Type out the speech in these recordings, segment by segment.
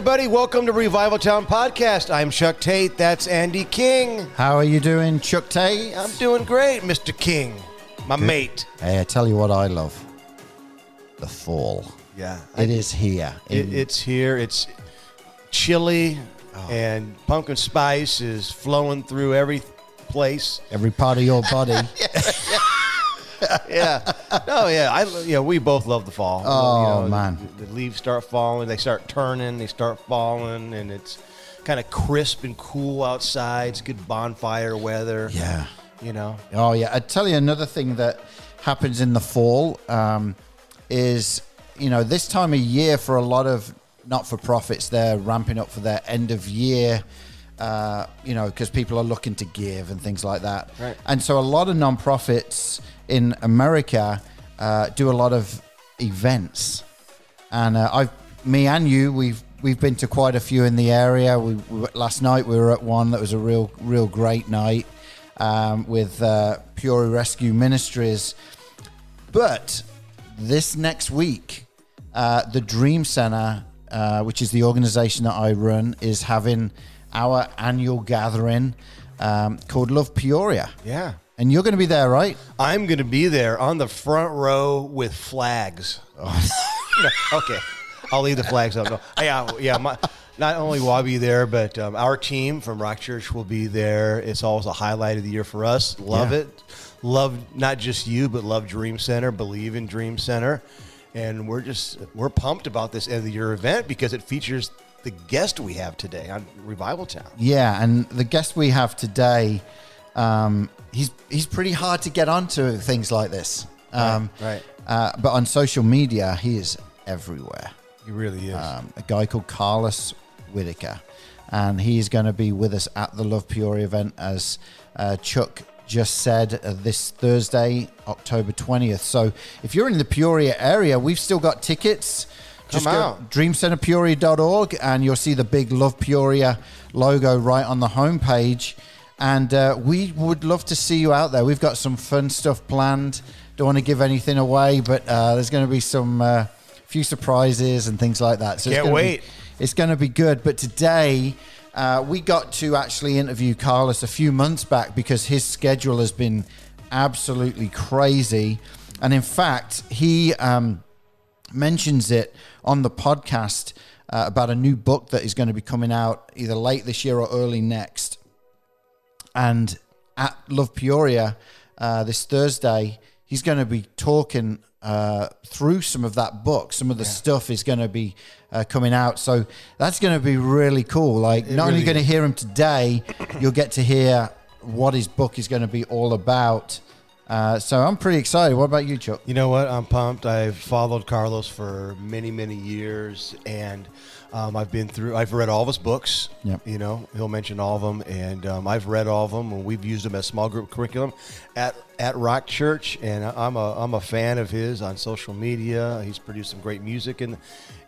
everybody. Welcome to Revival Town Podcast. I'm Chuck Tate. That's Andy King. How are you doing, Chuck Tate? I'm doing great, Mr. King, my mate. Hey, I tell you what I love. The fall. Yeah. It is here. It, it's here. It's chilly, Oh. and pumpkin spice is flowing through every place. every part of your body. Yeah. oh yeah. No, yeah. I yeah. We both love the fall. Oh, man. The, the leaves start falling. They start turning. They start falling, and it's kind of crisp and cool outside. It's good bonfire weather. yeah. You know. Oh, yeah. I tell you another thing that happens in the fall um, is, you know, this time of year for a lot of not for profits, they're ramping up for their end of year. Uh, you know, because people are looking to give and things like that. Right. And so a lot of nonprofits in America uh, do a lot of events. And uh, I've, me and you, we've we've been to quite a few in the area. We, we last night we were at one that was a real real great night um, with uh, Peoria Rescue Ministries. But this next week, uh, the Dream Center, uh, which is the organization that I run, is having our annual gathering um, called Love Peoria. Yeah. And you're going to be there, right? I'm going to be there on the front row with flags. No, okay, I'll leave the flags up. No, yeah, yeah. My, not only will I be there, but um, our team from Rock Church will be there. It's always a highlight of the year for us. Love Yeah. it. Love not just you, but love Dream Center. Believe in Dream Center, and we're just we're pumped about this end of the year event because it features the guest we have today on Revival Town. Yeah, and the guest we have today, um, he's he's pretty hard to get onto things like this. Um, right. Uh, but on social media, he is everywhere. He really is. Um, a guy called Carlos Whittaker, and he's going to be with us at the Love Peoria event, as uh, Chuck just said, uh, this Thursday, October twentieth. So if you're in the Peoria area, we've still got tickets. Just Come go out. dreamcenterpeoria.org and you'll see the big Love Peoria logo right on the homepage. And uh, we would love to see you out there. We've got some fun stuff planned. Don't want to give anything away, but uh, there's going to be some uh, few surprises and things like that. So it's Can't gonna wait. Be, it's going to be good. But today, uh, we got to actually interview Carlos a few months back because his schedule has been absolutely crazy. And in fact, he. Um, mentions it on the podcast uh, about a new book that is going to be coming out either late this year or early next. And at Love Peoria uh, this Thursday, he's going to be talking uh, through some of that book. Some of the stuff is going to be uh, coming out. So that's going to be really cool. Like, not only really going to hear him today, you'll get to hear what his book is going to be all about. Uh, so I'm pretty excited. What about you, Chuck? You know what? I'm pumped. I've followed Carlos for many, many years, and um, I've been through. I've read all of his books. Yep. You know, he'll mention all of them, and um, I've read all of them, and we've used them as small group curriculum at at Rock Church. And I'm a I'm a fan of his on social media. He's produced some great music in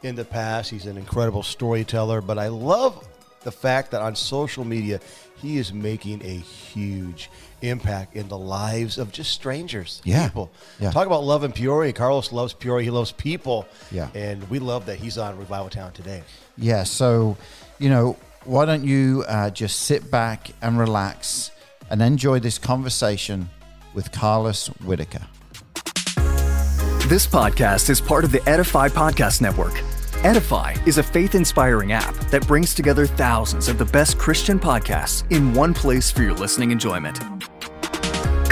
in the past. He's an incredible storyteller, but I love the fact that on social media he is making a huge impact in the lives of just strangers Yeah. people Yeah. talk about love in peoria carlos loves peoria he loves people Yeah. and we love that he's on revival town today Yeah, so, you know, why don't you uh, just sit back and relax and enjoy this conversation with Carlos Whittaker. This podcast is part of the Edify Podcast Network. Edify is a faith inspiring app that brings together thousands of the best Christian podcasts in one place for your listening enjoyment.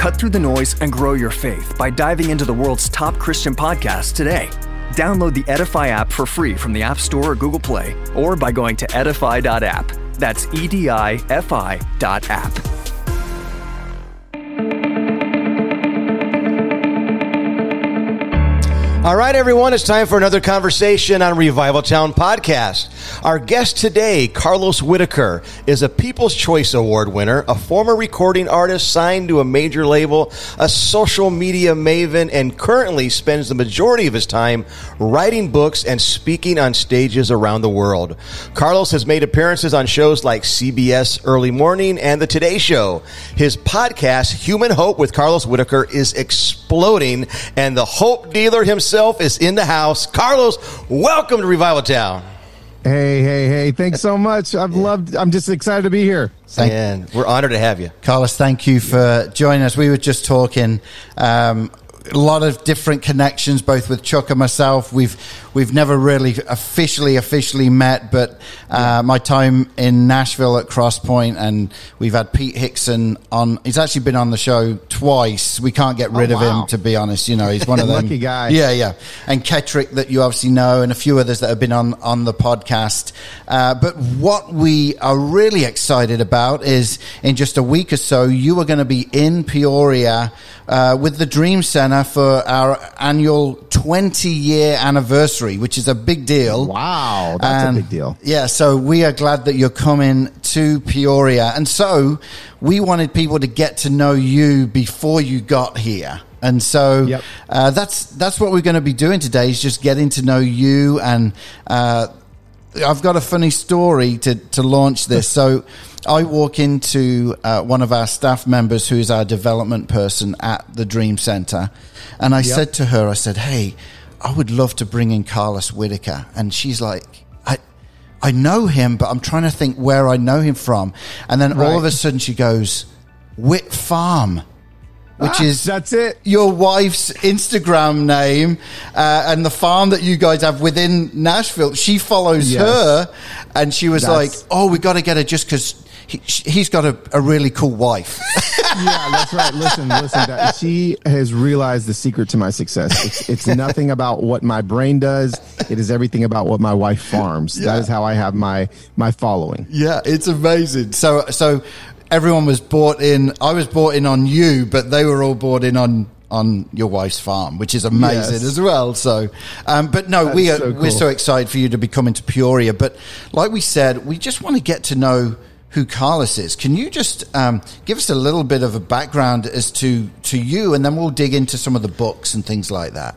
Cut through the noise and grow your faith by diving into the world's top Christian podcasts today. Download the Edify app for free from the App Store or Google Play, or by going to edify.app. That's E D I F I dot app. All right, everyone, it's time for another conversation on Revival Town Podcast. Our guest today, Carlos Whittaker, is a People's Choice Award winner, a former recording artist signed to a major label, a social media maven, and currently spends the majority of his time writing books and speaking on stages around the world. Carlos has made appearances on shows like CBS Early Morning and The Today Show. His podcast, Human Hope with Carlos Whittaker, is exploding, and the hope dealer himself is in the house. Carlos, welcome to Revival Town. Hey, hey, hey! Thanks so much. I've loved. I'm just excited to be here. Thank- and we're honored to have you, Carlos. Thank you for joining us. We were just talking. Um, a lot of different connections, both with Chuck and myself. We've we've never really officially officially met, but uh, my time in Nashville at Crosspoint, and we've had Pete Hickson on. He's actually been on the show twice. We can't get rid Oh, of him, to be honest. You know, he's one of them Lucky guy. Yeah, yeah. And Ketrick, that you obviously know, and a few others that have been on on the podcast. Uh, but what we are really excited about is in just a week or so, you are going to be in Peoria uh, with the Dream Center for our annual 20 year anniversary, which is a big deal. Wow, that's And, a big deal. Yeah, so we are glad that you're coming to Peoria. And so we wanted people to get to know you before you got here. And so Yep. uh, that's that's what we're going to be doing today is just getting to know you. And uh, I've got a funny story to, to launch this. So I walk into uh, one of our staff members who is our development person at the Dream Center. And I said to her, I said, hey, I would love to bring in Carlos Whittaker. And she's like, I, I know him, but I'm trying to think where I know him from. And then all of a sudden she goes, Whit Farm, which Ah, is that's it. your wife's Instagram name uh, and the farm that you guys have within Nashville. She follows Yes. her, and she was That's- like, "Oh, we got to get her just because." He, he's got a, a really cool wife. yeah, that's right. Listen, listen. That, she has realized the secret to my success. It's, it's nothing about what my brain does. It is everything about what my wife farms. That is how I have my my following. yeah, it's amazing. So, so everyone was bought in. I was bought in on you, but they were all bought in on on your wife's farm, which is amazing Yes. as well. So, um, but no, we are so we're so excited for you to be coming to Peoria. But like we said, we just want to get to know who Carlos is. Can you just um, give us a little bit of a background as to to you, and then we'll dig into some of the books and things like that.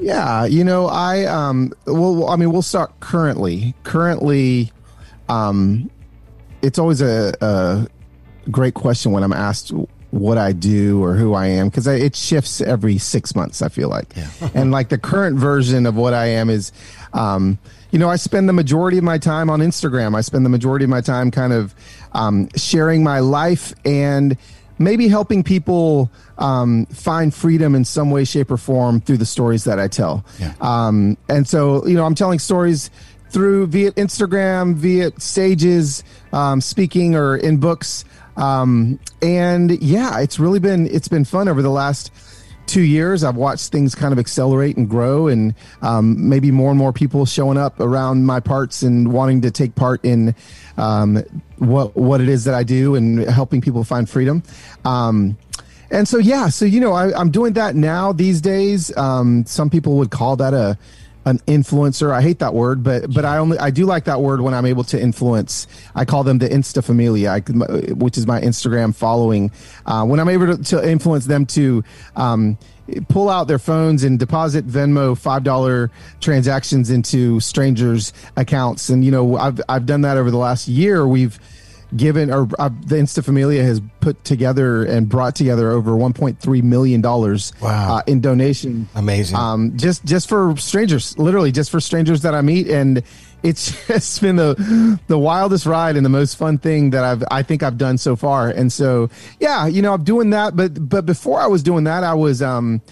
Yeah, you know, I um well I mean we'll start currently. Currently um it's always a, a great question when I'm asked what I do or who I am because it shifts every six months. I feel like, and like the current version of what I am is, um, you know, I spend the majority of my time on Instagram. I spend the majority of my time kind of um, sharing my life and maybe helping people um, find freedom in some way, shape, or form through the stories that I tell. Yeah. Um, and so, you know, I'm telling stories through via Instagram, via stages, um, speaking, or in books. Um, and yeah, it's really been it's been fun over the last two years. I've watched things kind of accelerate and grow, and um, maybe more and more people showing up around my parts and wanting to take part in um, what what it is that I do and helping people find freedom. Um, and so yeah, so you know, I, I'm doing that now these days. Um, some people would call that a an influencer. I hate that word, but but I only I do like that word when I'm able to influence. I call them the Insta Familia, which is my Instagram following. Uh, when I'm able to, to influence them to um, pull out their phones and deposit Venmo five dollar transactions into strangers' accounts, and you know I've I've done that over the last year. We've given or uh, the Instafamilia has put together and brought together over 1.3 million dollars Wow. uh, in donation Amazing. um, just just for strangers, literally just for strangers that I meet, and it's just been the the wildest ride and the most fun thing that I've I think I've done so far. And so, yeah, you know, I'm doing that, but but before I was doing that, I was um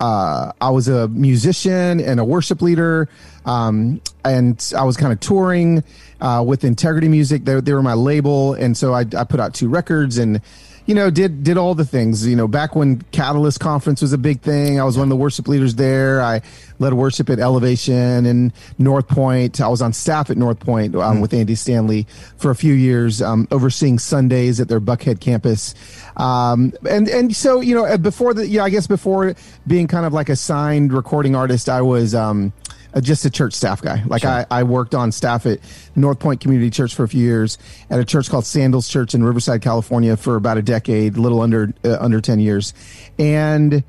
uh I was a musician and a worship leader, um, and I was kind of touring uh, with Integrity Music. They they were my label, and so I I put out two records and you know, did did all the things. You know, back when Catalyst Conference was a big thing, I was one of the worship leaders there. I led worship at Elevation and North Point. I was on staff at North Point um, with Andy Stanley for a few years, um, overseeing Sundays at their Buckhead campus. Um, and and so you know, uh, before the yeah, I guess before being kind of like a signed recording artist, I was. Um, uh, just a church staff guy. Like I, I worked on staff at North Point Community Church for a few years, at a church called Sandals Church in Riverside, California, for about a decade, a little under uh, under ten years, and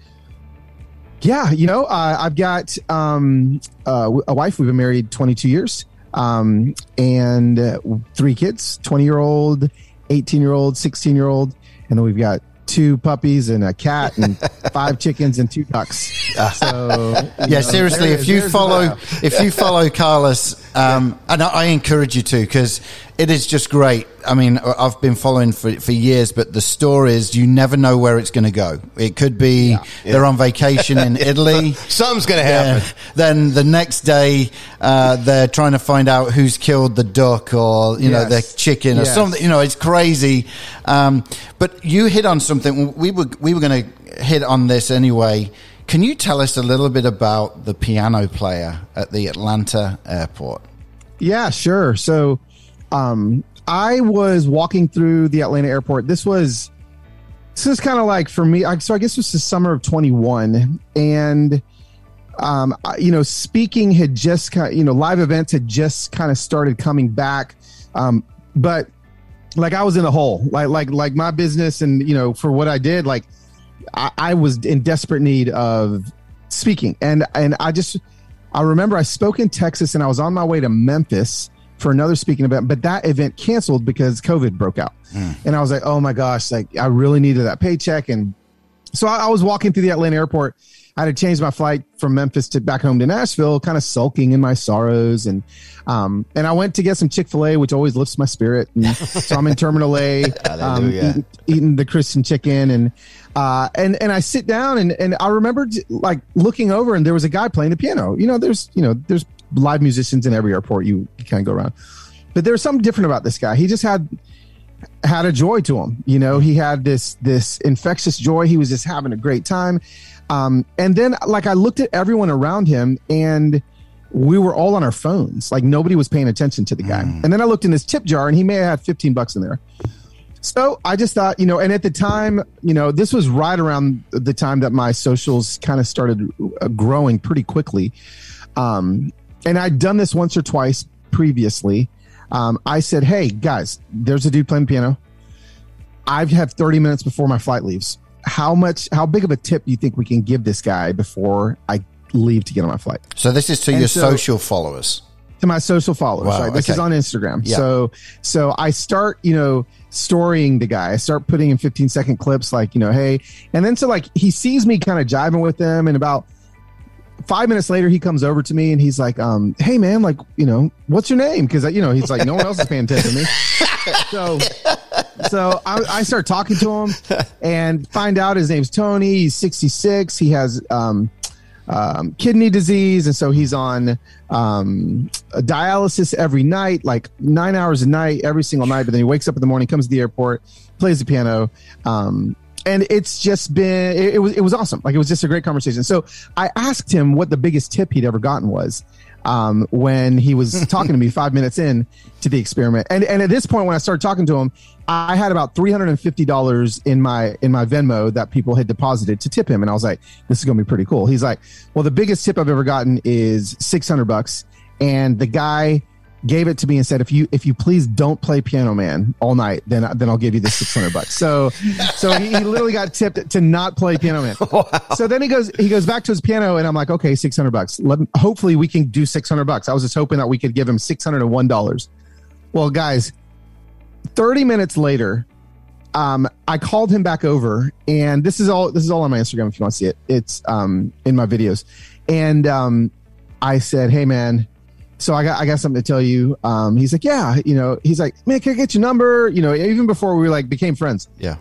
yeah, you know, uh, I've got um, uh, a wife. We've been married 22 years, um, and uh, three kids: 20 year old, 18 year old, 16 year old, and then we've got two puppies and a cat and five chickens and two ducks. Ah. So Yeah, seriously, if you follow if you follow Carlos Um, and I, I encourage you to because it is just great. I mean, I've been following for, for years, but the stories, you never know where it's going to go. It could be they're on vacation in Italy. Something's going to happen. Yeah. Then the next day, uh, they're trying to find out who's killed the duck or, you know, the chicken or something. You know, it's crazy. Um, but you hit on something. We were, we were going to hit on this anyway. Can you tell us a little bit about the piano player at the Atlanta airport? Yeah, sure. So, um, I was walking through the Atlanta airport. This was, this is kind of like for me. I, so I guess this is summer of 21 and, um, I- you know, speaking had just kind you know, live events had just kind of started coming back. Um, but like I was in a hole, like, like, like my business and, you know, for what I did, like I, I was in desperate need of speaking. And, and I just, I remember I spoke in Texas and I was on my way to Memphis for another speaking event, but that event canceled because COVID broke out. And I was like, oh my gosh, like I really needed that paycheck. And so I, I was walking through the Atlanta airport. I had to change my flight from Memphis to back home to Nashville, kind of sulking in my sorrows. And um, and I went to get some Chick fil A, which always lifts my spirit. And so I'm in Terminal A, um, eating, eating the Christian chicken. And uh, and and I sit down and and I remember like looking over and there was a guy playing the piano. You know, there's you know there's live musicians in every airport. You, kind of go around, but there was something different about this guy. He just had had a joy to him. You know, he had this this infectious joy. He was just having a great time. Um, and then like I looked at everyone around him and we were all on our phones. Like nobody was paying attention to the guy. And then I looked in his tip jar and he may have had 15 bucks in there. So I just thought, you know, and at the time, you know, this was right around the time that my socials kind of started uh, growing pretty quickly. Um, and I'd done this once or twice previously. Um, I said, Hey guys, there's a dude playing piano. I have 30 minutes before my flight leaves. How much, how big of a tip do you think we can give this guy before I leave to get on my flight? So this is to And your so- social followers. To my social followers. Wow, right? This okay. is on Instagram. Yeah. So so I start, you know, storying the guy. I start putting in 15 second clips like, you know, hey, and then so like he sees me kind of jiving with them and about five minutes later he comes over to me and he's like, um, hey man, like, you know, what's your name? Cause you know, he's like, no one else is paying attention to me. so so I, I start talking to him and find out his name's Tony. He's 66. He has um, um, kidney disease, and so he's on um, a dialysis every night, like nine hours a night, every single night. But then he wakes up in the morning, comes to the airport, plays the piano. Um, and it's just been it, it was it was awesome like it was just a great conversation so i asked him what the biggest tip he'd ever gotten was um, when he was talking to me five minutes in to the experiment and and at this point when i started talking to him i had about $350 in my in my venmo that people had deposited to tip him. And i was like this is gonna be pretty cool. He's like well the biggest tip i've ever gotten is 600 bucks. And the guy gave it to me and said if you if you please don't play piano man all night then then i'll give you the 600 bucks. So so he, he literally got tipped to not play piano man. So then he goes he goes back to his piano and i'm like okay 600 bucks. Let, hopefully we can do 600 bucks. I was just hoping that we could give him 601 dollars. Well guys 30 minutes later um, I called him back over, and this is all this is all on my Instagram if you want to see it. It's um, in my videos, and um, I said, "Hey, man, so I got I got something to tell you." Um, he's like, "Yeah, you know." He's like, "Man, can I get your number?" You know, even before we like became friends. Yeah.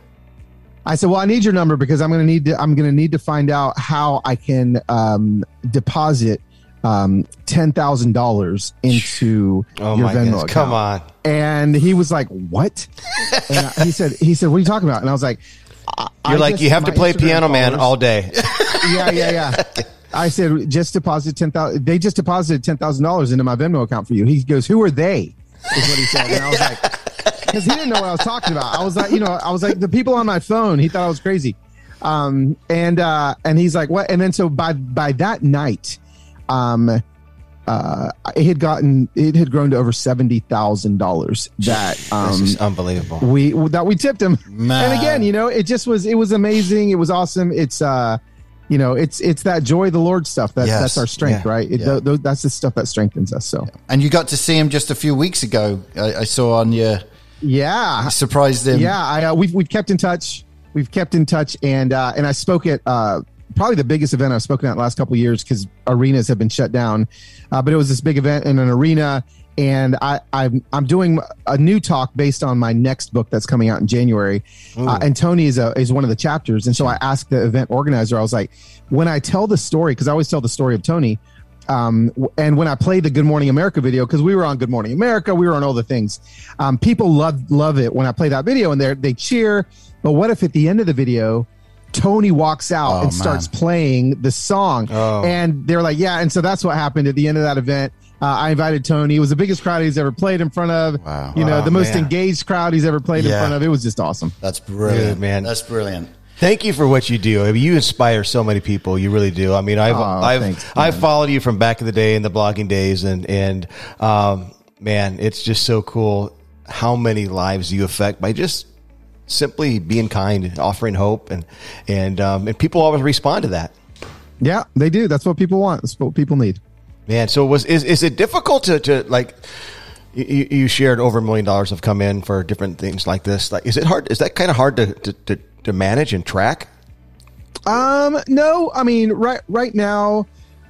I said, "Well, I need your number because I'm gonna need to I'm gonna need to find out how I can um, deposit um, ten thousand dollars into Oh your my Venmo goodness. account." Come on. And he was like, "What?" And I- he said, "He said, what are you talking about?" And I was like, I- You're I like, you have to play Instagram Piano Man all day. yeah, yeah, yeah. I said, just deposit ten thousand. They just deposited ten thousand dollars into my Venmo account for you. He goes, "Who are they?" Is what he said, and I was like, because he didn't know what I was talking about. I was like, you know, I was like the people on my phone. He thought I was crazy, um, and uh, and he's like, what? And then so by by that night, um, uh, it had gotten it had grown to over seventy thousand dollars that um this is unbelievable. we that we tipped him Man. and again you know it just was it was amazing it was awesome it's uh you know it's it's that joy of the lord stuff that, Yes. that's our strength Yeah. right it, Yeah. th- th- that's the stuff that strengthens us so And you got to see him just a few weeks ago. I, I saw on your yeah surprised him. yeah i uh, we've, we've kept in touch we've kept in touch and uh and i spoke at uh probably the biggest event I've spoken at last couple of years because arenas have been shut down. Uh, but it was this big event in an arena, and I, I'm I'm doing a new talk based on my next book that's coming out in January. Uh, and Tony is a is one of the chapters, and so I asked the event organizer, I was like, when I tell the story, because I always tell the story of Tony. Um, and when I played the Good Morning America video, because we were on Good Morning America, we were on all the things. Um, people love love it when I play that video, and they they cheer. But what if at the end of the video, Tony walks out Oh, and man. starts playing the song, Oh. and they're like, "Yeah." And so that's what happened at the end of that event. Uh, I invited Tony. It was the biggest crowd he's ever played in front of. Wow. You know, Wow, the most man. engaged crowd he's ever played in front of. It was just awesome. That's brilliant, Dude, man. That's brilliant. Thank you for what you do. I mean, you inspire so many people. You really do. I mean, I've Oh, I've thanks, I've followed you from back in the day in the blogging days, and and um, man, it's just so cool how many lives you affect by just simply being kind, offering hope, and and um, and people always respond to that. Yeah, they do. That's what people want. That's what people need. Man, so was is is it difficult to to like? You, you shared over a million dollars have come in for different things like this. Like, is it hard? Is that kind of hard to, to, to, to manage and track? Um, no, I mean, right right now,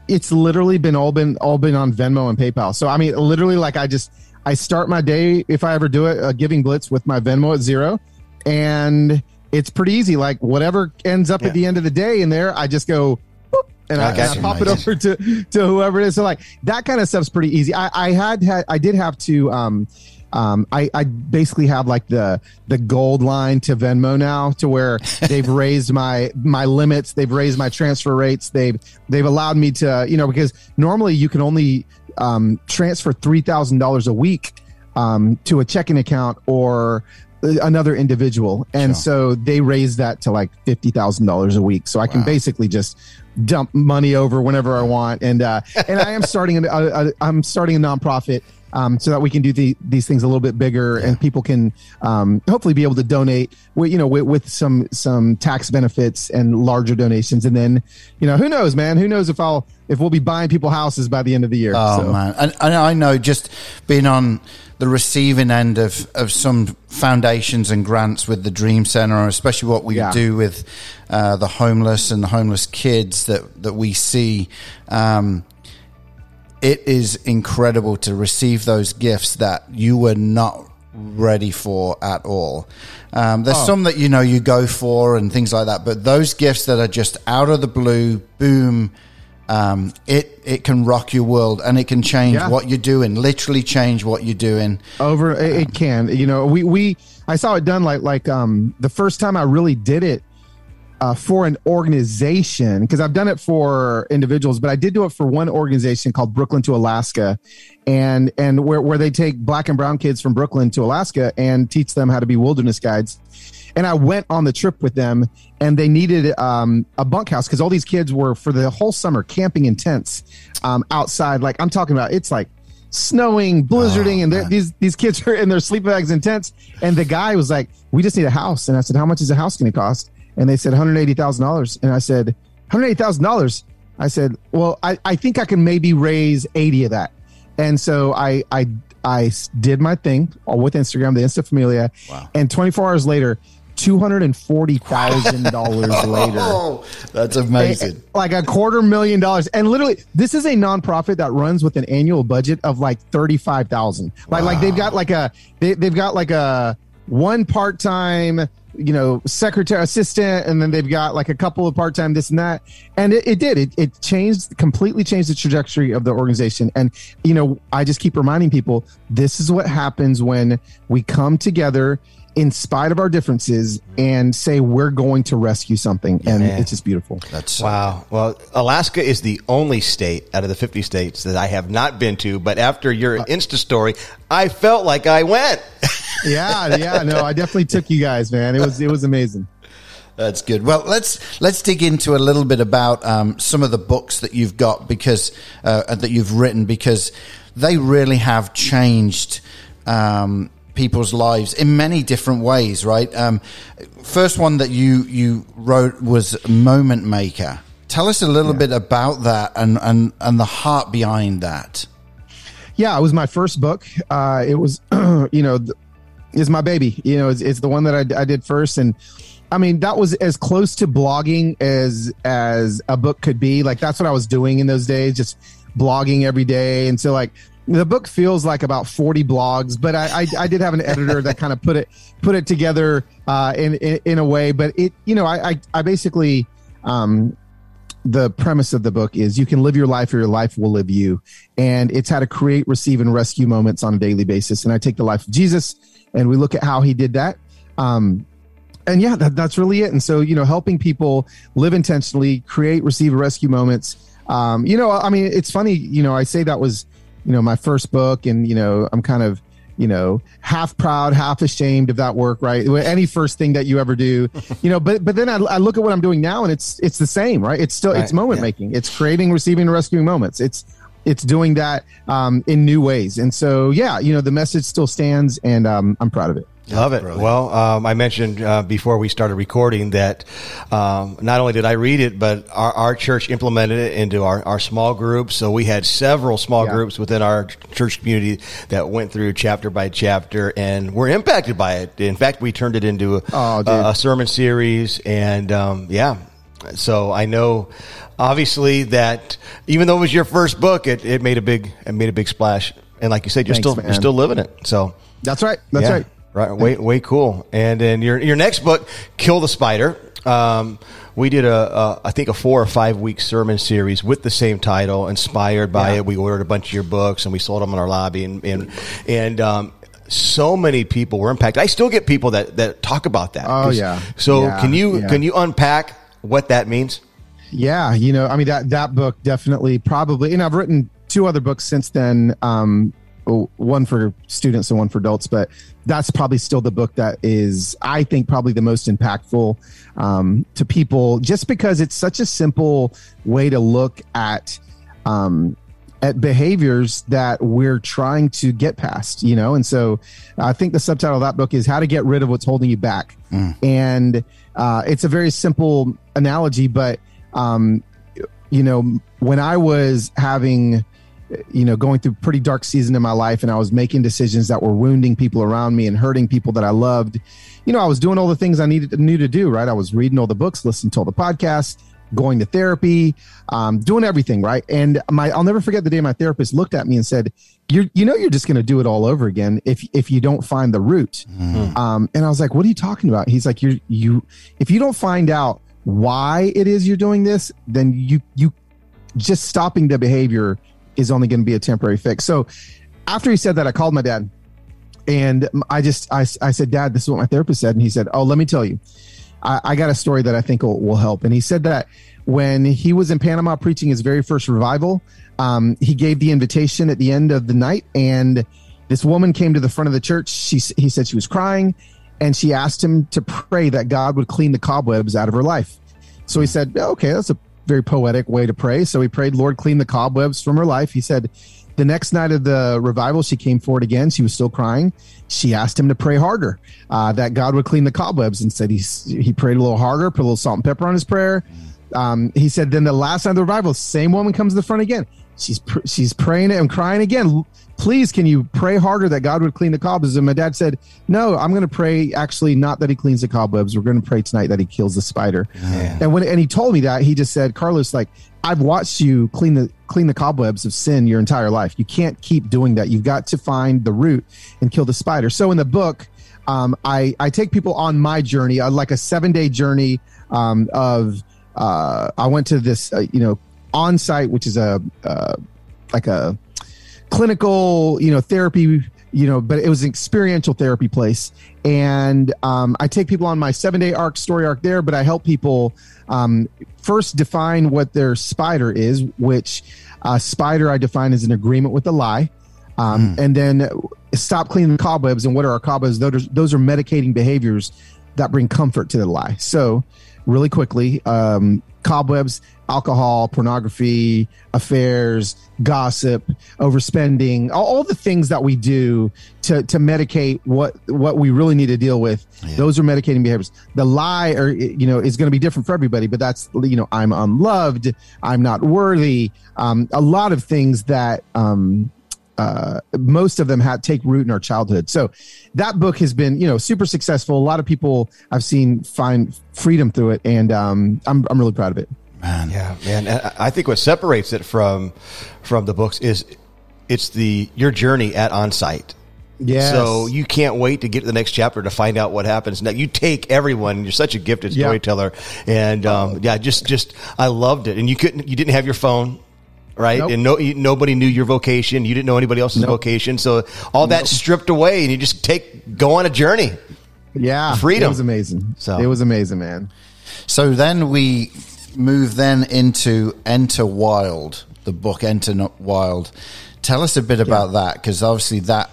it's literally been all been all been on Venmo and PayPal. So I mean, literally, like I just I start my day if I ever do it, a giving blitz with my Venmo at zero, and it's pretty easy. Like whatever ends up Yeah. at the end of the day in there, I just go. boop, And I, I and I pop it over to, to whoever it is. So like that kind of stuff's pretty easy. I, I had, had I did have to um um, I, I basically have like the the gold line to Venmo now, to where they've raised my my limits, they've raised my transfer rates, they've they've allowed me to, you know, because normally you can only um, transfer three thousand dollars a week um, to a checking account or another individual, and Sure. so they raised that to like fifty thousand dollars a week, so I can basically just dump money over whenever I want, and uh, and I am starting a, I'm starting a nonprofit um, so that we can do the, these things a little bit bigger and people can um, hopefully be able to donate with, you know with, with some some tax benefits and larger donations. And then you know who knows man? Who knows if I'll if we'll be buying people houses by the end of the year. Oh So, man, and, and I know just being on the receiving end of of some foundations and grants with the Dream Center, especially what we Yeah. do with uh, the homeless and the homeless kids that that we see. Um, it is incredible to receive those gifts that you were not ready for at all. Um, there's some that you know you go for and things like that, but those gifts that are just out of the blue, boom, um, it it can rock your world and it can change Yeah. what you're doing. Literally change what you're doing. over it, it can you know we we i saw it done like like um the first time i really did it uh, for an organization because i've done it for individuals but i did do it for one organization called brooklyn to alaska and and where, where they take black and brown kids from brooklyn to alaska and teach them how to be wilderness guides and I went on the trip with them, and they needed um, a bunkhouse because all these kids were for the whole summer camping in tents um, outside. Like I'm talking about, it's like snowing, blizzarding, and these these kids are in their sleep bags and tents. And the guy was like, "We just need a house," and I said, "How much is a house going to cost?" And they said, 180 thousand dollars." And I said, 180 thousand dollars." I said, "Well, I, I think I can maybe raise 80 of that." And so I, I, I did my thing with Instagram, the Insta Familia, Wow. and 24 hours later, two hundred and forty thousand dollars later. Oh, that's amazing. Like a quarter million dollars, and literally, this is a nonprofit that runs with an annual budget of like thirty five thousand. Like, like they've got like a they, they've got like a one part time, you know, secretary assistant, and then they've got like a couple of part time this and that. And it, it did it it changed completely changed the trajectory of the organization. And you know, I just keep reminding people this is what happens when we come together in spite of our differences and say we're going to rescue something and man. it's just beautiful That's Wow. Well, Alaska is the only state out of the 50 states that I have not been to, but after your Insta story, I felt like I went. yeah yeah no i definitely took you guys man it was it was amazing That's good. Well, let's let's dig into a little bit about um, some of the books that you've got because uh, that you've written because they really have changed um, people's lives in many different ways. Right. Um, first one that you you wrote was Moment Maker. Tell us a little bit about that and, and and the heart behind that. yeah it was my first book uh it was you know th- is my baby you know it's, it's the one that I, I did first and I mean, that was as close to blogging as as a book could be. Like that's what I was doing in those days, just blogging every day. And so like the book feels like about 40 blogs, but I I, I did have an editor that kind of put it put it together uh, in, in in a way. But it you know I I, I basically um, the premise of the book is you can live your life or your life will live you. And it's how to create, receive, and rescue moments on a daily basis. And I take the life of Jesus and we look at how he did that. Um, and yeah, that, that's really it. And so, you know, helping people live intentionally, create, receive, rescue moments. Um, you know, I mean, it's funny, you know, I say that was, you know, my first book and, you know, I'm kind of, you know, half proud, half ashamed of that work, right? Any first thing that you ever do, you know, but but then I, I look at what I'm doing now, and it's it's the same, right? It's still right, it's moment yeah. making, it's creating, receiving, and rescuing moments. It's it's doing that um, in new ways, and so yeah, you know, the message still stands, and um, I'm proud of it. Love it. Brilliant. Well, um, I mentioned uh, before we started recording that um, not only did I read it, but our, our, church implemented it into our, our small groups. So we had several small yeah. groups within our church community that went through chapter by chapter and were impacted by it. In fact, we turned it into a, oh, a, a sermon series. And um, yeah, so I know obviously that even though it was your first book, it, it made a big it made a big splash. And like you said, you're Thanks, still man. you're still living it. So that's right. That's yeah. right. Right, way way cool. And then your your next book, Kill the Spider. Um, we did a, a I think a four or five week sermon series with the same title, inspired by yeah. it. We ordered a bunch of your books and we sold them in our lobby, and and, and um, so many people were impacted. I still get people that that talk about that. Oh yeah. So yeah, can you yeah. can you unpack what that means? Yeah, you know, I mean that that book definitely probably, and I've written two other books since then. Um, one for students and one for adults, but that's probably still the book that is, I think, probably the most impactful um, to people, just because it's such a simple way to look at um, at behaviors that we're trying to get past, you know. And so, I think the subtitle of that book is "How to Get Rid of What's Holding You Back," mm. and uh, it's a very simple analogy, but um, you know, when I was having you know, going through pretty dark season in my life and I was making decisions that were wounding people around me and hurting people that I loved. You know, I was doing all the things I needed to, knew to do, right? I was reading all the books, listening to all the podcasts, going to therapy, um, doing everything, right? And my I'll never forget the day my therapist looked at me and said, "You you know you're just going to do it all over again if if you don't find the root." Mm-hmm. Um, and I was like, "What are you talking about?" He's like, "You you if you don't find out why it is you're doing this, then you you just stopping the behavior is only going to be a temporary fix. So after he said that, I called my dad and I just, I, I said, Dad, this is what my therapist said. And he said, Oh, let me tell you, I, I got a story that I think will, will, help. And he said that when he was in Panama preaching his very first revival, um, he gave the invitation at the end of the night. And this woman came to the front of the church. She, he said she was crying and she asked him to pray that God would clean the cobwebs out of her life. So he said, okay, that's a very poetic way to pray. So he prayed, Lord, clean the cobwebs from her life. He said, the next night of the revival, she came forward again. She was still crying. She asked him to pray harder, uh, that God would clean the cobwebs, and said he he prayed a little harder, put a little salt and pepper on his prayer. Um, he said, then the last night of the revival, same woman comes to the front again. She's pr- she's praying and crying again. Please can you pray harder that god would clean the cobwebs? And my dad said no i'm going to pray actually not that he cleans the cobwebs. We're going to pray tonight that he kills the spider. Yeah. and when and he told me that he just said carlos like i've watched you clean the clean the cobwebs of sin your entire life. You can't keep doing that. You've got to find the root and kill the spider. So in the book um, I, I take people on my journey uh, like a seven day journey um, of uh, i went to this uh, you know on site which is a uh, like a clinical, you know, therapy, you know, but it was an experiential therapy place. And um, I take people on my seven day arc, story arc there, but I help people um, first define what their spider is, which uh, spider I define as an agreement with a lie. Um, mm. And then stop cleaning the cobwebs. And what are our cobwebs? Those are, those are medicating behaviors that bring comfort to the lie. So, really quickly, um, cobwebs, alcohol, pornography, affairs, gossip, overspending, all, all, the things that we do to, to medicate what, what we really need to deal with. Yeah. Those are medicating behaviors. The lie or, you know, is going to be different for everybody, but that's, you know, I'm unloved. I'm not worthy. Um, a lot of things that, um, uh, most of them had take root in our childhood. So that book has been, you know, super successful. A lot of people I've seen find freedom through it, and um, I'm I'm really proud of it. Man, yeah, man. I think what separates it from from the books is it's the your journey at onsite. Yeah. So you can't wait to get to the next chapter to find out what happens. Now you take everyone. You're such a gifted storyteller, yeah. and um, yeah, just just I loved it. And you couldn't, you didn't have your phone right? Nope. And no, nobody knew your vocation. You didn't know anybody else's nope. vocation. So all that nope. stripped away, and you just take go on a journey. Yeah, freedom. It was amazing. So it was amazing, man. So then we move then into Enter Wild, the book Enter Wild. Tell us a bit about yeah. that because obviously that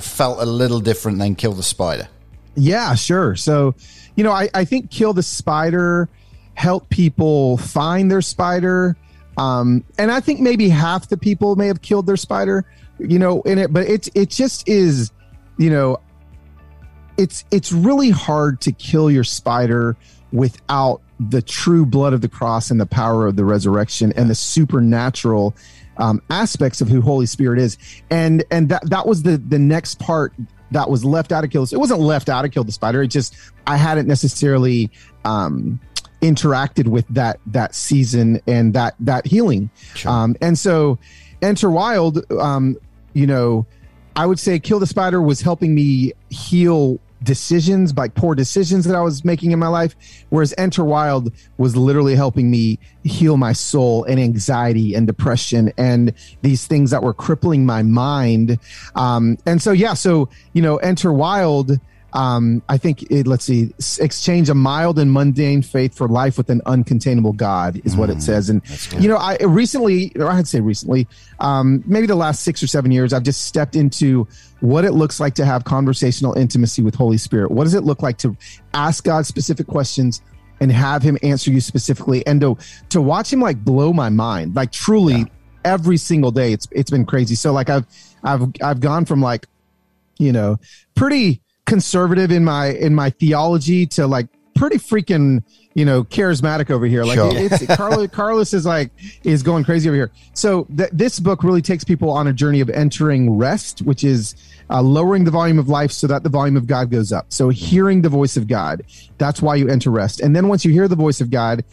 felt a little different than Kill the Spider. Yeah, sure. So, you know, I, I think Kill the Spider helped people find their spider um, and I think maybe half the people may have killed their spider, you know, in it, but it it just is, you know, it's it's really hard to kill your spider without the true blood of the cross and the power of the resurrection and the supernatural um, aspects of who Holy Spirit is. And and that that was the the next part that was left out of kill. It wasn't left out of kill the spider. It just I hadn't necessarily um, interacted with that that season and that that healing. Sure. Um, and so, Enter Wild, um, you know, I would say Kill the Spider was helping me heal decisions, like poor decisions that I was making in my life, whereas Enter Wild was literally helping me heal my soul and anxiety and depression and these things that were crippling my mind. Um, and so, yeah, so you know, Enter Wild um, I think it, let's see, exchange a mild and mundane faith for life with an uncontainable God is what it mm, says. And you know, I recently, or I'd say recently, um, maybe the last six or seven years, I've just stepped into what it looks like to have conversational intimacy with Holy Spirit. What does it look like to ask God specific questions? And have him answer you specifically, and to to watch him like blow my mind, like truly yeah. every single day. It's it's been crazy. So like I've I've I've gone from like, you know, pretty conservative in my in my theology to like pretty freaking you know charismatic over here. Like sure. it's carlos, carlos is like is going crazy over here. So th- this book really takes people on a journey of entering rest which is uh, lowering the volume of life so that the volume of god goes up. So hearing the voice of god that's why you enter rest. And then once you hear the voice of god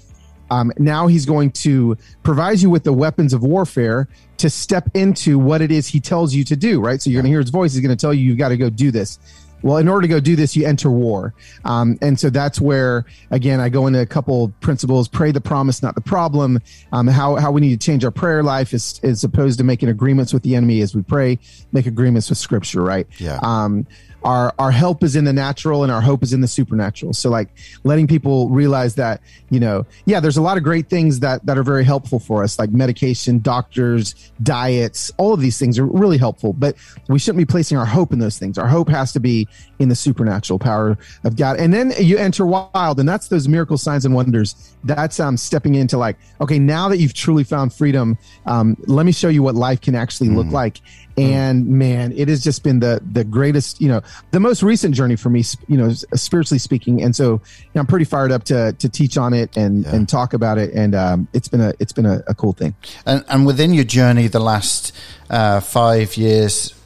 um, now he's going to provide you with the weapons of warfare to step into what it is he tells you to do right? So you're going to hear his voice. He's going to tell you you've got to go do this well, in order to go do this, you enter war. Um, and so that's where, again, I go into a couple principles pray the promise, not the problem. Um, how, how we need to change our prayer life is, as opposed to making agreements with the enemy as we pray, make agreements with scripture, right? Yeah. Um, our our help is in the natural and our hope is in the supernatural. So like letting people realize that you know yeah there's a lot of great things that that are very helpful for us like medication doctors diets all of these things are really helpful but we shouldn't be placing our hope in those things. Our hope has to be in the supernatural power of god. And then you enter wild and that's those miracle signs and wonders. That's um stepping into like okay now that you've truly found freedom um let me show you what life can actually look mm. like. And man it has just been the the greatest you know the most recent journey for me you know spiritually speaking and so you know, i'm pretty fired up to to teach on it and yeah. and talk about it and um, it's been a it's been a, a, cool thing and and within your journey the last uh, five years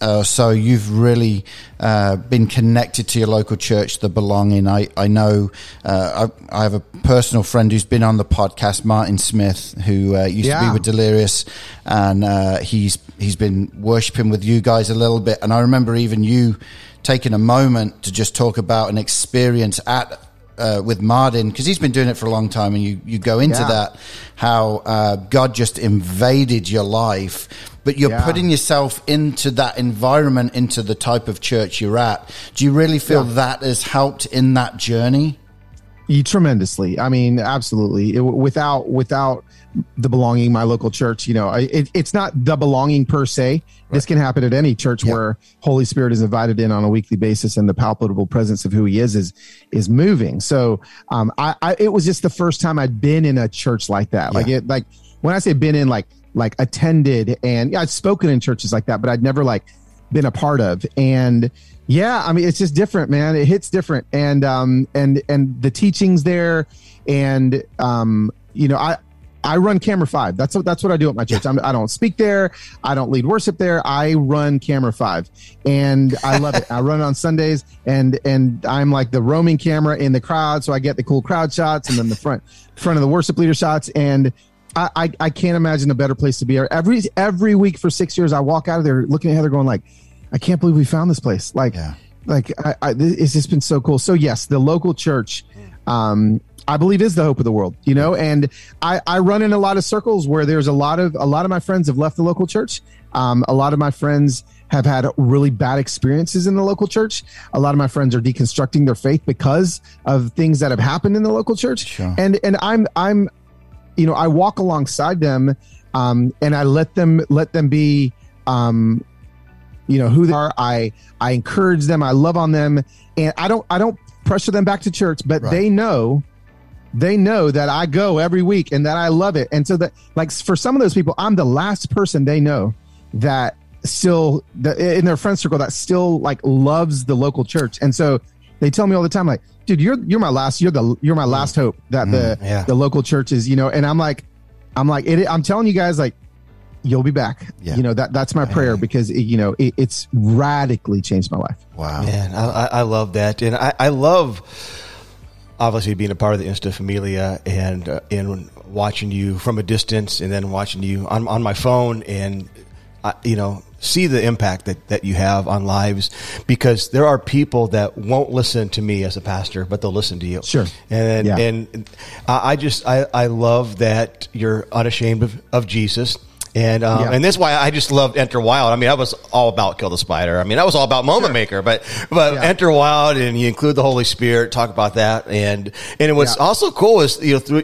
uh, so you've really uh, been connected to your local church, the belonging. I I know uh, I, I, have a personal friend who's been on the podcast, Martin Smith, who uh, used yeah. to be with Delirious, and uh, he's he's been worshiping with you guys a little bit. And I remember even you taking a moment to just talk about an experience at uh, with Martin because he's been doing it for a long time, and you you go into yeah. that how uh, God just invaded your life, but you're yeah. putting yourself into that environment, into the type of church you're at. Do you really feel yeah. that has helped in that journey? tremendously. I mean, absolutely. It, without without the belonging, my local church, you know, it, it's not the belonging per se. Right. This can happen at any church yeah. where Holy Spirit is invited in on a weekly basis, and the palpable presence of who He is is is moving. So, um, I, I it was just the first time I'd been in a church like that. Yeah. Like it, like when I say been in, like like attended, and yeah, I'd spoken in churches like that, but I'd never like been a part of, and yeah, I mean, it's just different, man. It hits different, and um, and and the teachings there, and um, you know, I I run camera five. That's what that's what I do at my church. I'm, I do not speak there. I don't lead worship there. I run camera five, and I love it. I run it on Sundays, and and I'm like the roaming camera in the crowd, so I get the cool crowd shots, and then the front front of the worship leader shots, and I, I, I can't imagine a better place to be. Every every week for six years, I walk out of there looking at Heather, going like, I can't believe we found this place. Like, yeah. like I, I, it's just been so cool. So yes, the local church. Um, I believe is the hope of the world, you know, and I, I run in a lot of circles where there's a lot of a lot of my friends have left the local church. Um, a lot of my friends have had really bad experiences in the local church. A lot of my friends are deconstructing their faith because of things that have happened in the local church. Sure. And and I'm I'm you know, I walk alongside them um, and I let them let them be um, you know who they are. I I encourage them. I love on them, and I don't I don't pressure them back to church, but right. they know they know that I go every week and that I love it. And so that like for some of those people, I'm the last person they know that still the, in their friend circle that still like loves the local church. And so they tell me all the time, like, dude, you're you're my last, you're the you're my last hope that mm, the yeah. the local churches, you know. And I'm like, I'm like, it, I'm telling you guys, like, you'll be back. Yeah. You know that that's my prayer because it, you know it, it's radically changed my life. Wow, man, I, I love that, and I, I love obviously being a part of the Insta Familia and uh, and watching you from a distance, and then watching you on on my phone, and uh, you know see the impact that, that you have on lives because there are people that won't listen to me as a pastor, but they'll listen to you. Sure. And, yeah. and I just, I, I love that you're unashamed of, of Jesus and um, yeah. and this is why I just loved Enter Wild. I mean, I was all about Kill the Spider. I mean, I was all about Moment sure. Maker, but but yeah. Enter Wild and you include the Holy Spirit. Talk about that, and and what's yeah. also cool is you know through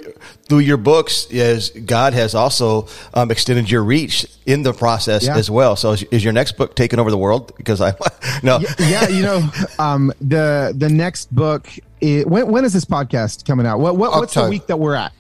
through your books is God has also um, extended your reach in the process as well. So is, is, your next book taking over the world? Because I no, yeah, you know, um, the the next book. Is, when when is this podcast coming out? What, what what's the week that we're at?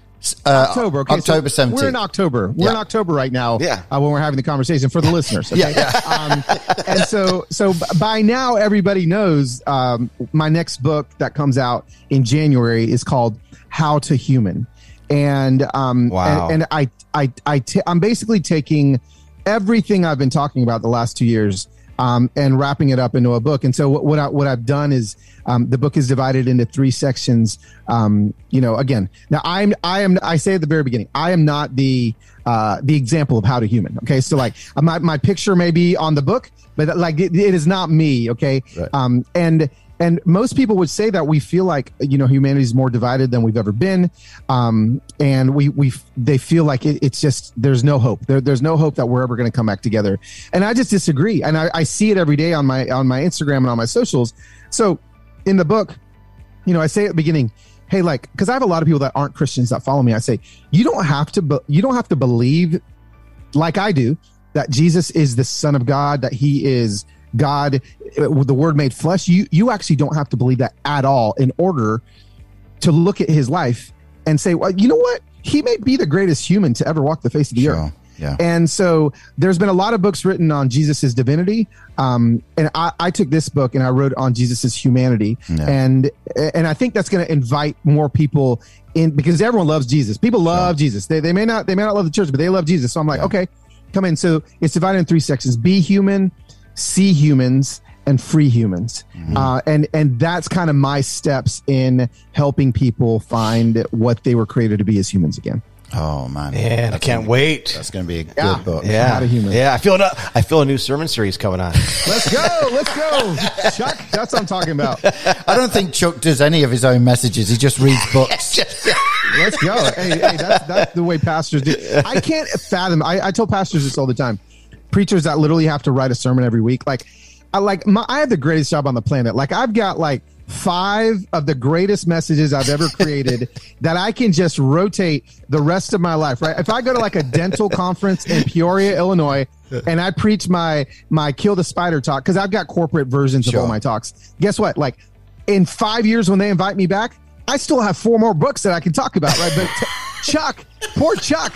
Uh, October. Okay, October so 17th. We're in October. We're yeah. in October right now. Yeah. Uh, when we're having the conversation for the listeners. Okay? yeah. Um, and so, so by now everybody knows um, my next book that comes out in January is called How to Human, and um, wow. and, and I I I t- I'm basically taking everything I've been talking about the last two years um, and wrapping it up into a book. And so what, what, I, what I've done is um, the book is divided into three sections. Um, you know, again, now I'm, I am, I say at the very beginning, I am not the, uh, the example of how to human. Okay. So like my, my picture may be on the book, but like it, it is not me. Okay. Right. Um, and, and most people would say that we feel like you know humanity is more divided than we've ever been. Um, and we we they feel like it, it's just there's no hope. There, there's no hope that we're ever going to come back together. And i just disagree. And I, I see it every day on my on my instagram and on my socials. So in the book you know i say at the beginning hey like because i have a lot of people that aren't christians that follow me. I say you don't have to be, you don't have to believe like i do that jesus is the son of god that he is God, the Word made flesh. You you actually don't have to believe that at all in order to look at His life and say, well, you know what? He may be the greatest human to ever walk the face of the sure. earth. Yeah. And so there's been a lot of books written on Jesus's divinity. Um, and I, I, took this book and I wrote on Jesus's humanity. Yeah. And and I think that's going to invite more people in because everyone loves Jesus. People love sure. Jesus. They, they may not they may not love the church, but they love Jesus. So I'm like, yeah. okay, come in. So it's divided in three sections: be human, see humans and free humans mm-hmm. uh, and and that's kind of my steps in helping people find what they were created to be as humans again Oh man! Man, I can't wait. That's going to be a good yeah. book. Yeah, yeah. I feel a, I feel a new sermon series coming on. let's go, let's go, Chuck. That's what I'm talking about. I don't think Chuck does any of his own messages. He just reads books. let's go. Hey, hey, that's, that's the way pastors do. I can't fathom. I, I tell pastors this all the time preachers that literally have to write a sermon every week. Like, I like my, I have the greatest job on the planet. Like, I've got like five of the greatest messages I've ever created that I can just rotate the rest of my life. Right? If I go to like a dental conference in Peoria, Illinois, and I preach my my kill the spider talk because I've got corporate versions sure. of all my talks. Guess what? Like in five years when they invite me back, I still have four more books that I can talk about. Right? But Chuck, poor Chuck,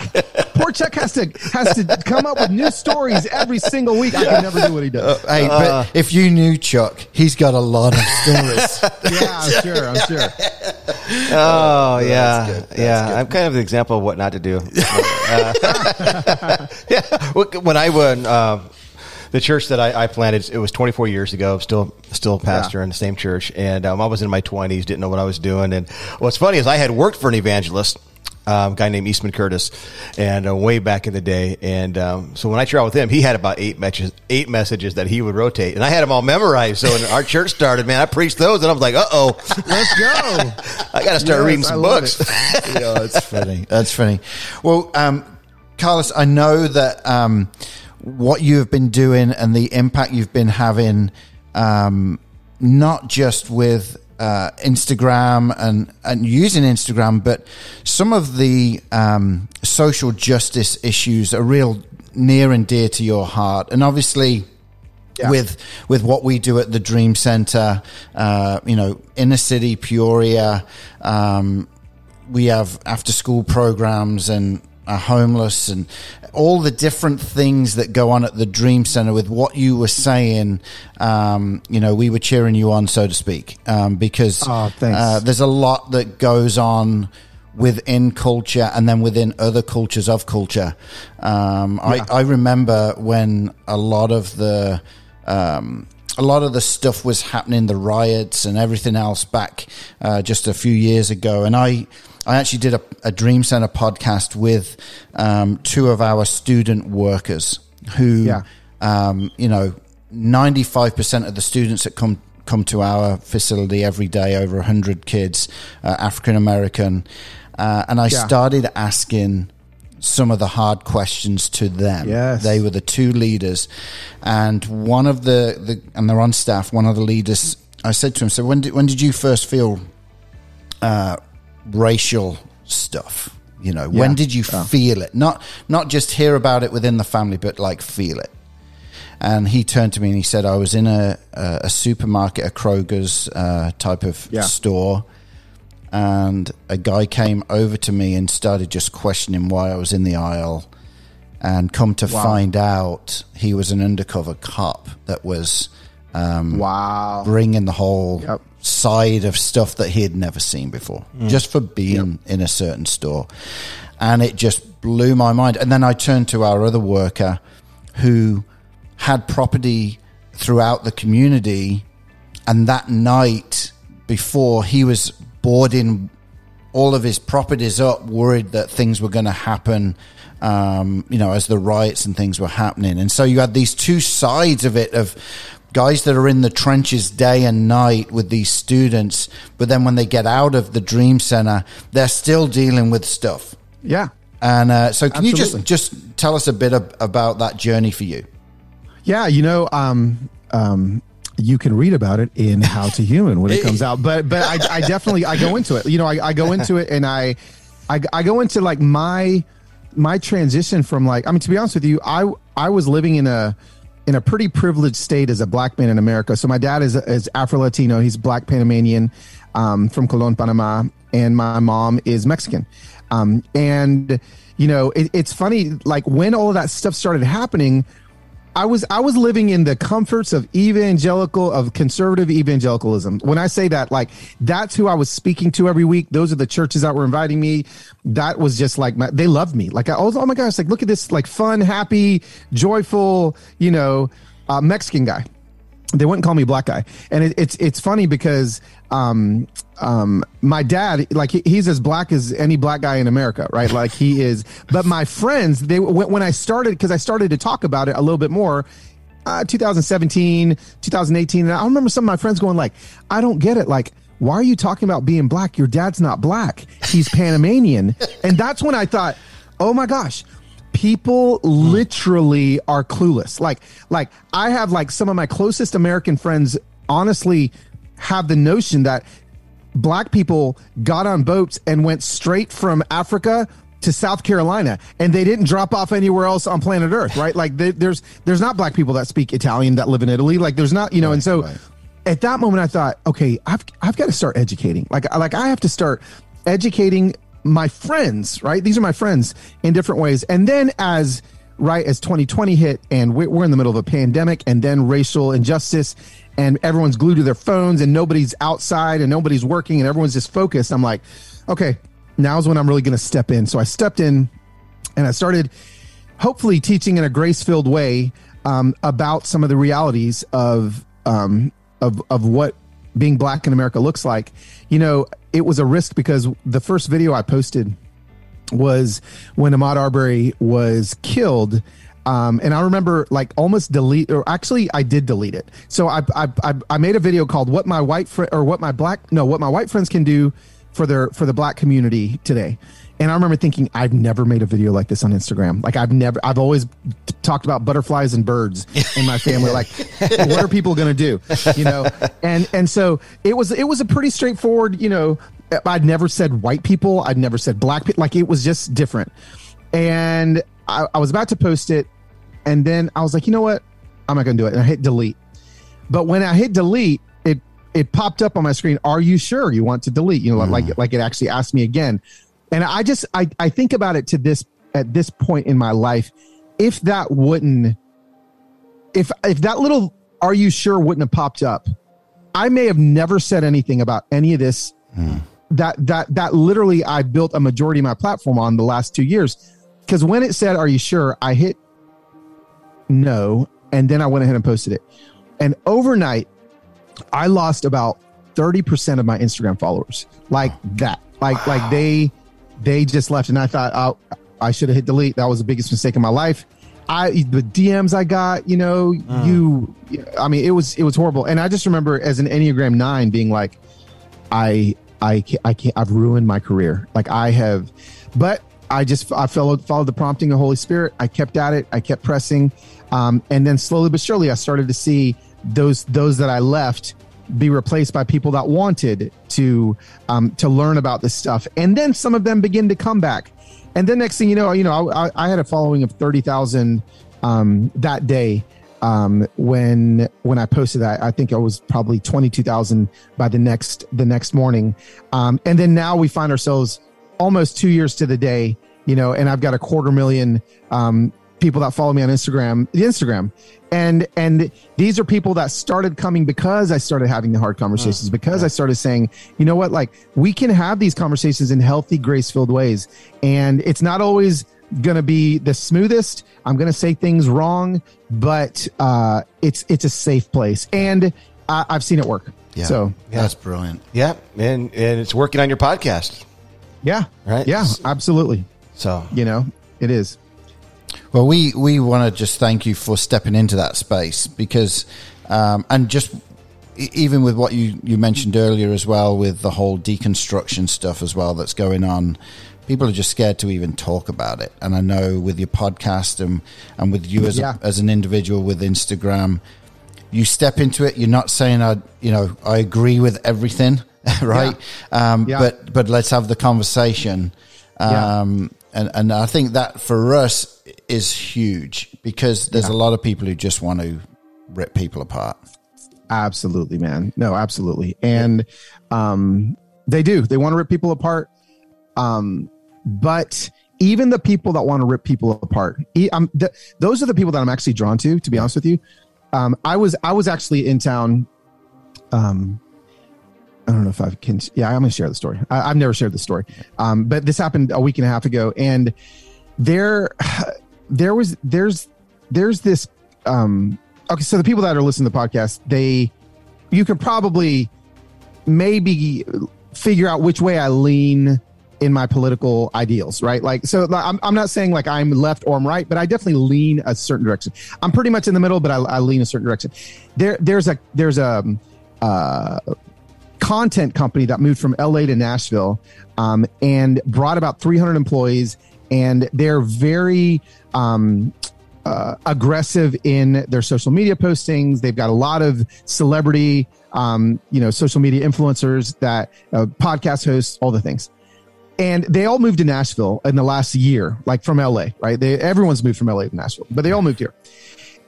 poor Chuck has to has to come up with new stories every single week. I can never do what he does. Hey, Uh. but if you knew Chuck, he's got a lot of stories. Yeah, I'm sure. I'm sure. Oh yeah, good. That's yeah. good. I'm kind of the example of what not to do. Uh, yeah, when I went, um, the church that I, I planted, it was 24 years ago. Still, still pastor in the same church, and um, I was in my 20s, didn't know what I was doing. And what's funny is I had worked for an evangelist. Um, guy named Eastman Curtis, and uh, way back in the day, and um, so when I traveled with him, he had about eight messages, eight messages that he would rotate, and I had them all memorized. So when our church started, man, I preached those, and I was like, "Uh oh, Let's go. I got to start Yes, reading some books." yeah, that's funny. That's funny. Well, um, Carlos, I know that um, what you have been doing and the impact you've been having, um, not just with uh, Instagram and, and using Instagram, but some of the um, social justice issues are real near and dear to your heart. And obviously, with with what we do at the Dream Center, uh, you know, inner city Peoria, um, we have after school programs and are homeless and all the different things that go on at the Dream Center with what you were saying. Um, you know, we were cheering you on, so to speak, um, because Oh. Uh, there's a lot that goes on within culture and then within other cultures of culture. Um, I, I remember when a lot of the um, a lot of the stuff was happening, the riots and everything else back uh, just a few years ago, and I. I actually did a, a Dream Center podcast with um, two of our student workers who, Yeah. um, you know, 95% of the students that come come to our facility every day, over 100 kids, uh, African American. Uh, and I Yeah. started asking some of the hard questions to them. Yes. They were the two leaders. And one of the, the and they're on staff, one of the leaders, I said to him, So when did, when did you first feel uh, racial stuff? You know, when did you feel it? Not not just hear about it within the family, but like feel it. And he turned to me and he said, "I was in a a, a supermarket, a Kroger's uh, type of Yeah. store, and a guy came over to me and started just questioning why I was in the aisle. And come to find out, he was an undercover cop that was um, Wow. bringing the whole Yep. Side of stuff that he had never seen before, just for being in a certain store. And it just blew my mind. And then I turned to our other worker who had property throughout the community. And that night before, he was boarding all of his properties up, worried that things were going to happen, um, you know, as the riots and things were happening. And so you had these two sides of it of guys that are in the trenches day and night with these students, but then when they get out of the Dream Center, they're still dealing with stuff. Yeah. And uh, so, can you just just tell us a bit ab- about that journey for you? Yeah, you know, um, um, you can read about it in How to Human when it comes out. But but I, I definitely I go into it. You know, I, I go into it and I, I I go into like my my transition from like I mean to be honest with you, I I was living in a in a pretty privileged state as a black man in America. So my dad is is Afro Latino. He's black Panamanian um, from Colon, Panama, and my mom is Mexican. Um, and you know, it, it's funny like when all of that stuff started happening. I was I was living in the comforts of evangelical of conservative evangelicalism. When I say that, like that's who I was speaking to every week. Those are the churches that were inviting me. That was just like my, they loved me. Like I was, oh my gosh, like look at this like fun, happy, joyful, you know, uh, Mexican guy they wouldn't call me black guy and it, it's it's funny because um um my dad like he, he's as black as any black guy in america right? Like he is but my friends they when, when i started because i started to talk about it a little bit more uh 2017 2018 and i remember some of my friends going like i don't get it. Like why are you talking about being black? Your dad's not black. He's panamanian. And that's when i thought oh my gosh people literally are clueless. Like like i have like some of my closest american friends honestly have the notion that black people got on boats and went straight from africa to south carolina and they didn't drop off anywhere else on planet earth right like they, there's there's not black people that speak italian that live in italy like there's not you know and so right. at that moment i thought okay i've i've got to start educating like like i have to start educating my friends, right? These are my friends in different ways. And then as right as 2020 hit and we're in the middle of a pandemic and then racial injustice and everyone's glued to their phones and nobody's outside and nobody's working and everyone's just focused. I'm like, okay, now's when I'm really going to step in. So I stepped in and I started hopefully teaching in a grace filled way um, about some of the realities of, um, of, of what being black in America looks like. You know, it was a risk because the first video I posted was when Ahmaud Arbery was killed um, and I remember like almost delete, or actually I did delete it. So I, I, I, I made a video called what my white friend or what my black, no, what my white friends can do for their, for the black community today. And I remember thinking, I've never made a video like this on Instagram. Like I've never, I've always talked about butterflies and birds in my family. like, what are people going to do? You know? And, and so it was, it was a pretty straightforward, you know, I'd never said white people. I'd never said black people. Like it was just different. And I, I was about to post it, and then I was like, you know what? I'm not going to do it. And I hit delete. But when I hit delete, it it popped up on my screen. Are you sure you want to delete? You know, mm. like like it actually asked me again. And I just I I think about it to this at this point in my life. If that wouldn't, if if that little "Are you sure?" wouldn't have popped up, I may have never said anything about any of this. Mm. That that that literally I built a majority of my platform on the last two years because when it said, Are you sure? I hit no. And then I went ahead and posted it. And overnight, I lost about 30% of my Instagram followers. Like that. Like, wow. like they, they just left. And I thought, oh, I should have hit delete. That was the biggest mistake in my life. I, the DMs I got, you know, mm. you, I mean, it was, it was horrible. And I just remember as an Enneagram nine being like, I, I, can't, I can't, I've ruined my career. Like I have, but I just I followed followed the prompting of Holy Spirit. I kept at it. I kept pressing, um, and then slowly but surely, I started to see those those that I left be replaced by people that wanted to um, to learn about this stuff, and then some of them begin to come back. And then next thing you know, you know, I, I had a following of thirty thousand um, that day um, when when I posted that. I think it was probably twenty two thousand by the next the next morning, um, and then now we find ourselves almost two years to the day, you know, and I've got a quarter million um, people that follow me on Instagram, Instagram, and and these are people that started coming because I started having the hard conversations, mm, because I started saying, you know what, like we can have these conversations in healthy, grace filled ways, and it's not always going to be the smoothest. I'm going to say things wrong, but uh, it's it's a safe place, and I, have seen it work. Yeah. So yeah. that's brilliant. Yeah, and and it's working on your podcast. Yeah. Right. Yeah. Absolutely. So you know, it is. Well, we we want to just thank you for stepping into that space because, um, and just even with what you you mentioned earlier as well, with the whole deconstruction stuff as well that's going on. People are just scared to even talk about it, and I know with your podcast and and with you as yeah. a, as an individual with Instagram, you step into it. You're not saying I, you know, I agree with everything, right? Yeah. Um, yeah. But but let's have the conversation. Um, and and I think that for us is huge because there's a lot of people who just want to rip people apart. Absolutely, man. No, absolutely, and um, they do. They want to rip people apart. Um, but even the people that want to rip people apart, um, th- those are the people that I'm actually drawn to. To be honest with you, um, I was I was actually in town um, I don't know if I can. Yeah, I'm going to share the story. I, have never shared the story, um, but this happened a week and a half ago, and there, there was there's there's this. Um, okay, so the people that are listening to the podcast, they, you could probably maybe figure out which way I lean in my political ideals, right? Like, so I'm, I'm not saying like I'm left or I'm right, but I definitely lean a certain direction. I'm pretty much in the middle, but I, I lean a certain direction. There, there's a, there's a, uh, content company that moved from LA to Nashville um, and brought about 300 employees. And they're very um, uh, aggressive in their social media postings. They've got a lot of celebrity, um, you know, social media influencers that uh, podcast hosts, all the things. And they all moved to Nashville in the last year, like from LA, right? They, everyone's moved from LA to Nashville, but they all moved here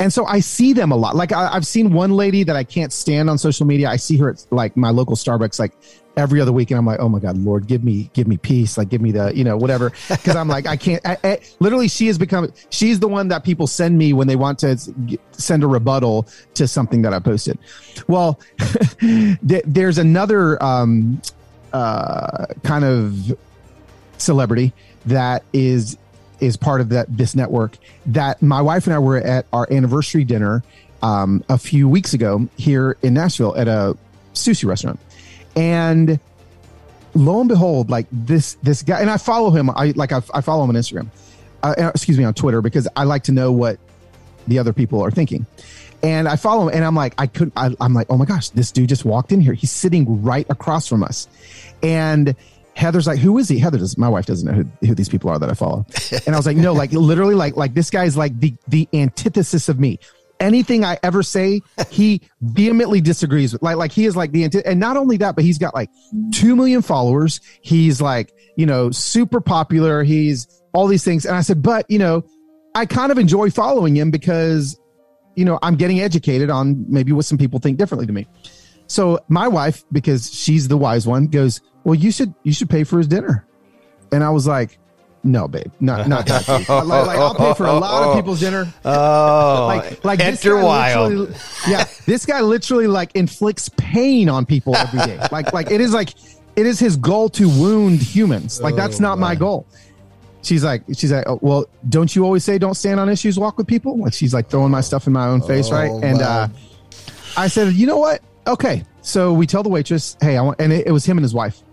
And so I see them a lot. Like I, I've seen one lady that I can't stand on social media. I see her at like my local Starbucks, like every other week and i'm like oh my god lord give me give me peace like give me the you know whatever because i'm like i can't I, I, literally she has become she's the one that people send me when they want to send a rebuttal to something that i posted well there's another um uh kind of celebrity that is is part of that this network that my wife and i were at our anniversary dinner um, a few weeks ago here in nashville at a sushi restaurant and lo and behold, like this this guy, and I follow him. I like I, I follow him on Instagram. Uh, excuse me on Twitter because I like to know what the other people are thinking. And I follow him, and I'm like, I could, I, I'm like, oh my gosh, this dude just walked in here. He's sitting right across from us, and Heather's like, who is he? Heather does. My wife doesn't know who, who these people are that I follow. And I was like, no, like literally, like like this guy's like the the antithesis of me anything I ever say, he vehemently disagrees with. Like, like he is like the and not only that, but he's got like two million followers. He's like, you know, super popular. He's all these things. And I said, but you know, I kind of enjoy following him because, you know, I'm getting educated on maybe what some people think differently to me. So my wife, because she's the wise one, goes, well, you should you should pay for his dinner. And I was like, no, babe, not not that. like, like, I'll pay for a lot of people's dinner. Oh, like like enter wild. Yeah, this guy literally like inflicts pain on people every day. Like like it is like it is his goal to wound humans. Like that's not my goal. She's like she's like, oh, well, don't you always say don't stand on issues, walk with people? Like she's like throwing my stuff in my own face, oh, right? And uh, I said, you know what? Okay, so we tell the waitress, hey, I want, and it, it was him and his wife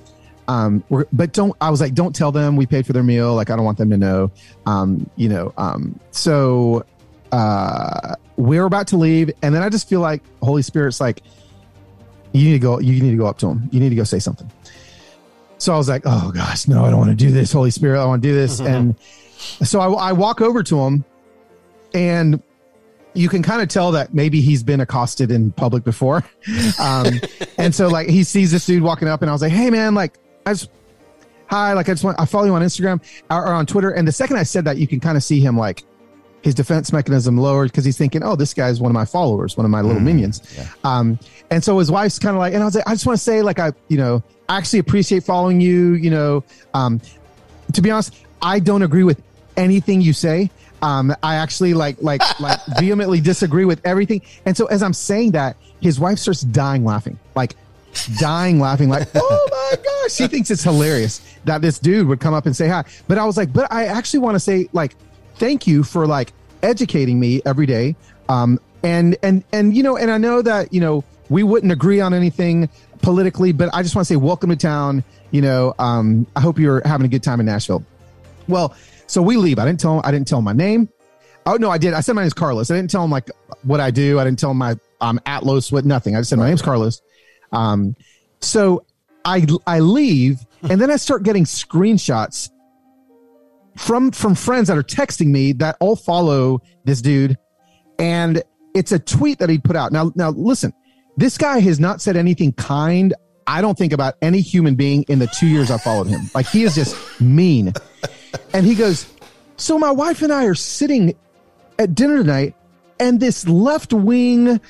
um, but don't, I was like, don't tell them we paid for their meal. Like, I don't want them to know. Um, you know, um, so, uh, we're about to leave. And then I just feel like Holy Spirit's like, you need to go, you need to go up to him. You need to go say something. So I was like, oh gosh, no, I don't want to do this. Holy Spirit, I want to do this. Mm-hmm. And so I, I walk over to him and you can kind of tell that maybe he's been accosted in public before. Um, and so like he sees this dude walking up and I was like, Hey man, like I just, hi, like I just want, I follow you on Instagram or, or on Twitter. And the second I said that, you can kind of see him like his defense mechanism lowered because he's thinking, oh, this guy's one of my followers, one of my little mm, minions. Yeah. Um, and so his wife's kind of like, and I was like, I just want to say, like, I, you know, I actually appreciate following you. You know, um, to be honest, I don't agree with anything you say. Um, I actually like, like, like vehemently disagree with everything. And so as I'm saying that, his wife starts dying laughing, like dying laughing, like, oh my gosh, she thinks it's hilarious that this dude would come up and say hi. But I was like, but I actually want to say, like, thank you for like educating me every day. Um, and and and you know, and I know that you know we wouldn't agree on anything politically, but I just want to say, welcome to town. You know, um, I hope you're having a good time in Nashville. Well, so we leave. I didn't tell him. I didn't tell him my name. Oh no, I did. I said my name's Carlos. I didn't tell him like what I do. I didn't tell him my I'm at Los with nothing. I just said my name's Carlos. Um, so I I leave and then I start getting screenshots from from friends that are texting me that all follow this dude, and it's a tweet that he put out. Now now listen, this guy has not said anything kind. I don't think about any human being in the two years I followed him. Like he is just mean. And he goes, so my wife and I are sitting at dinner tonight, and this left wing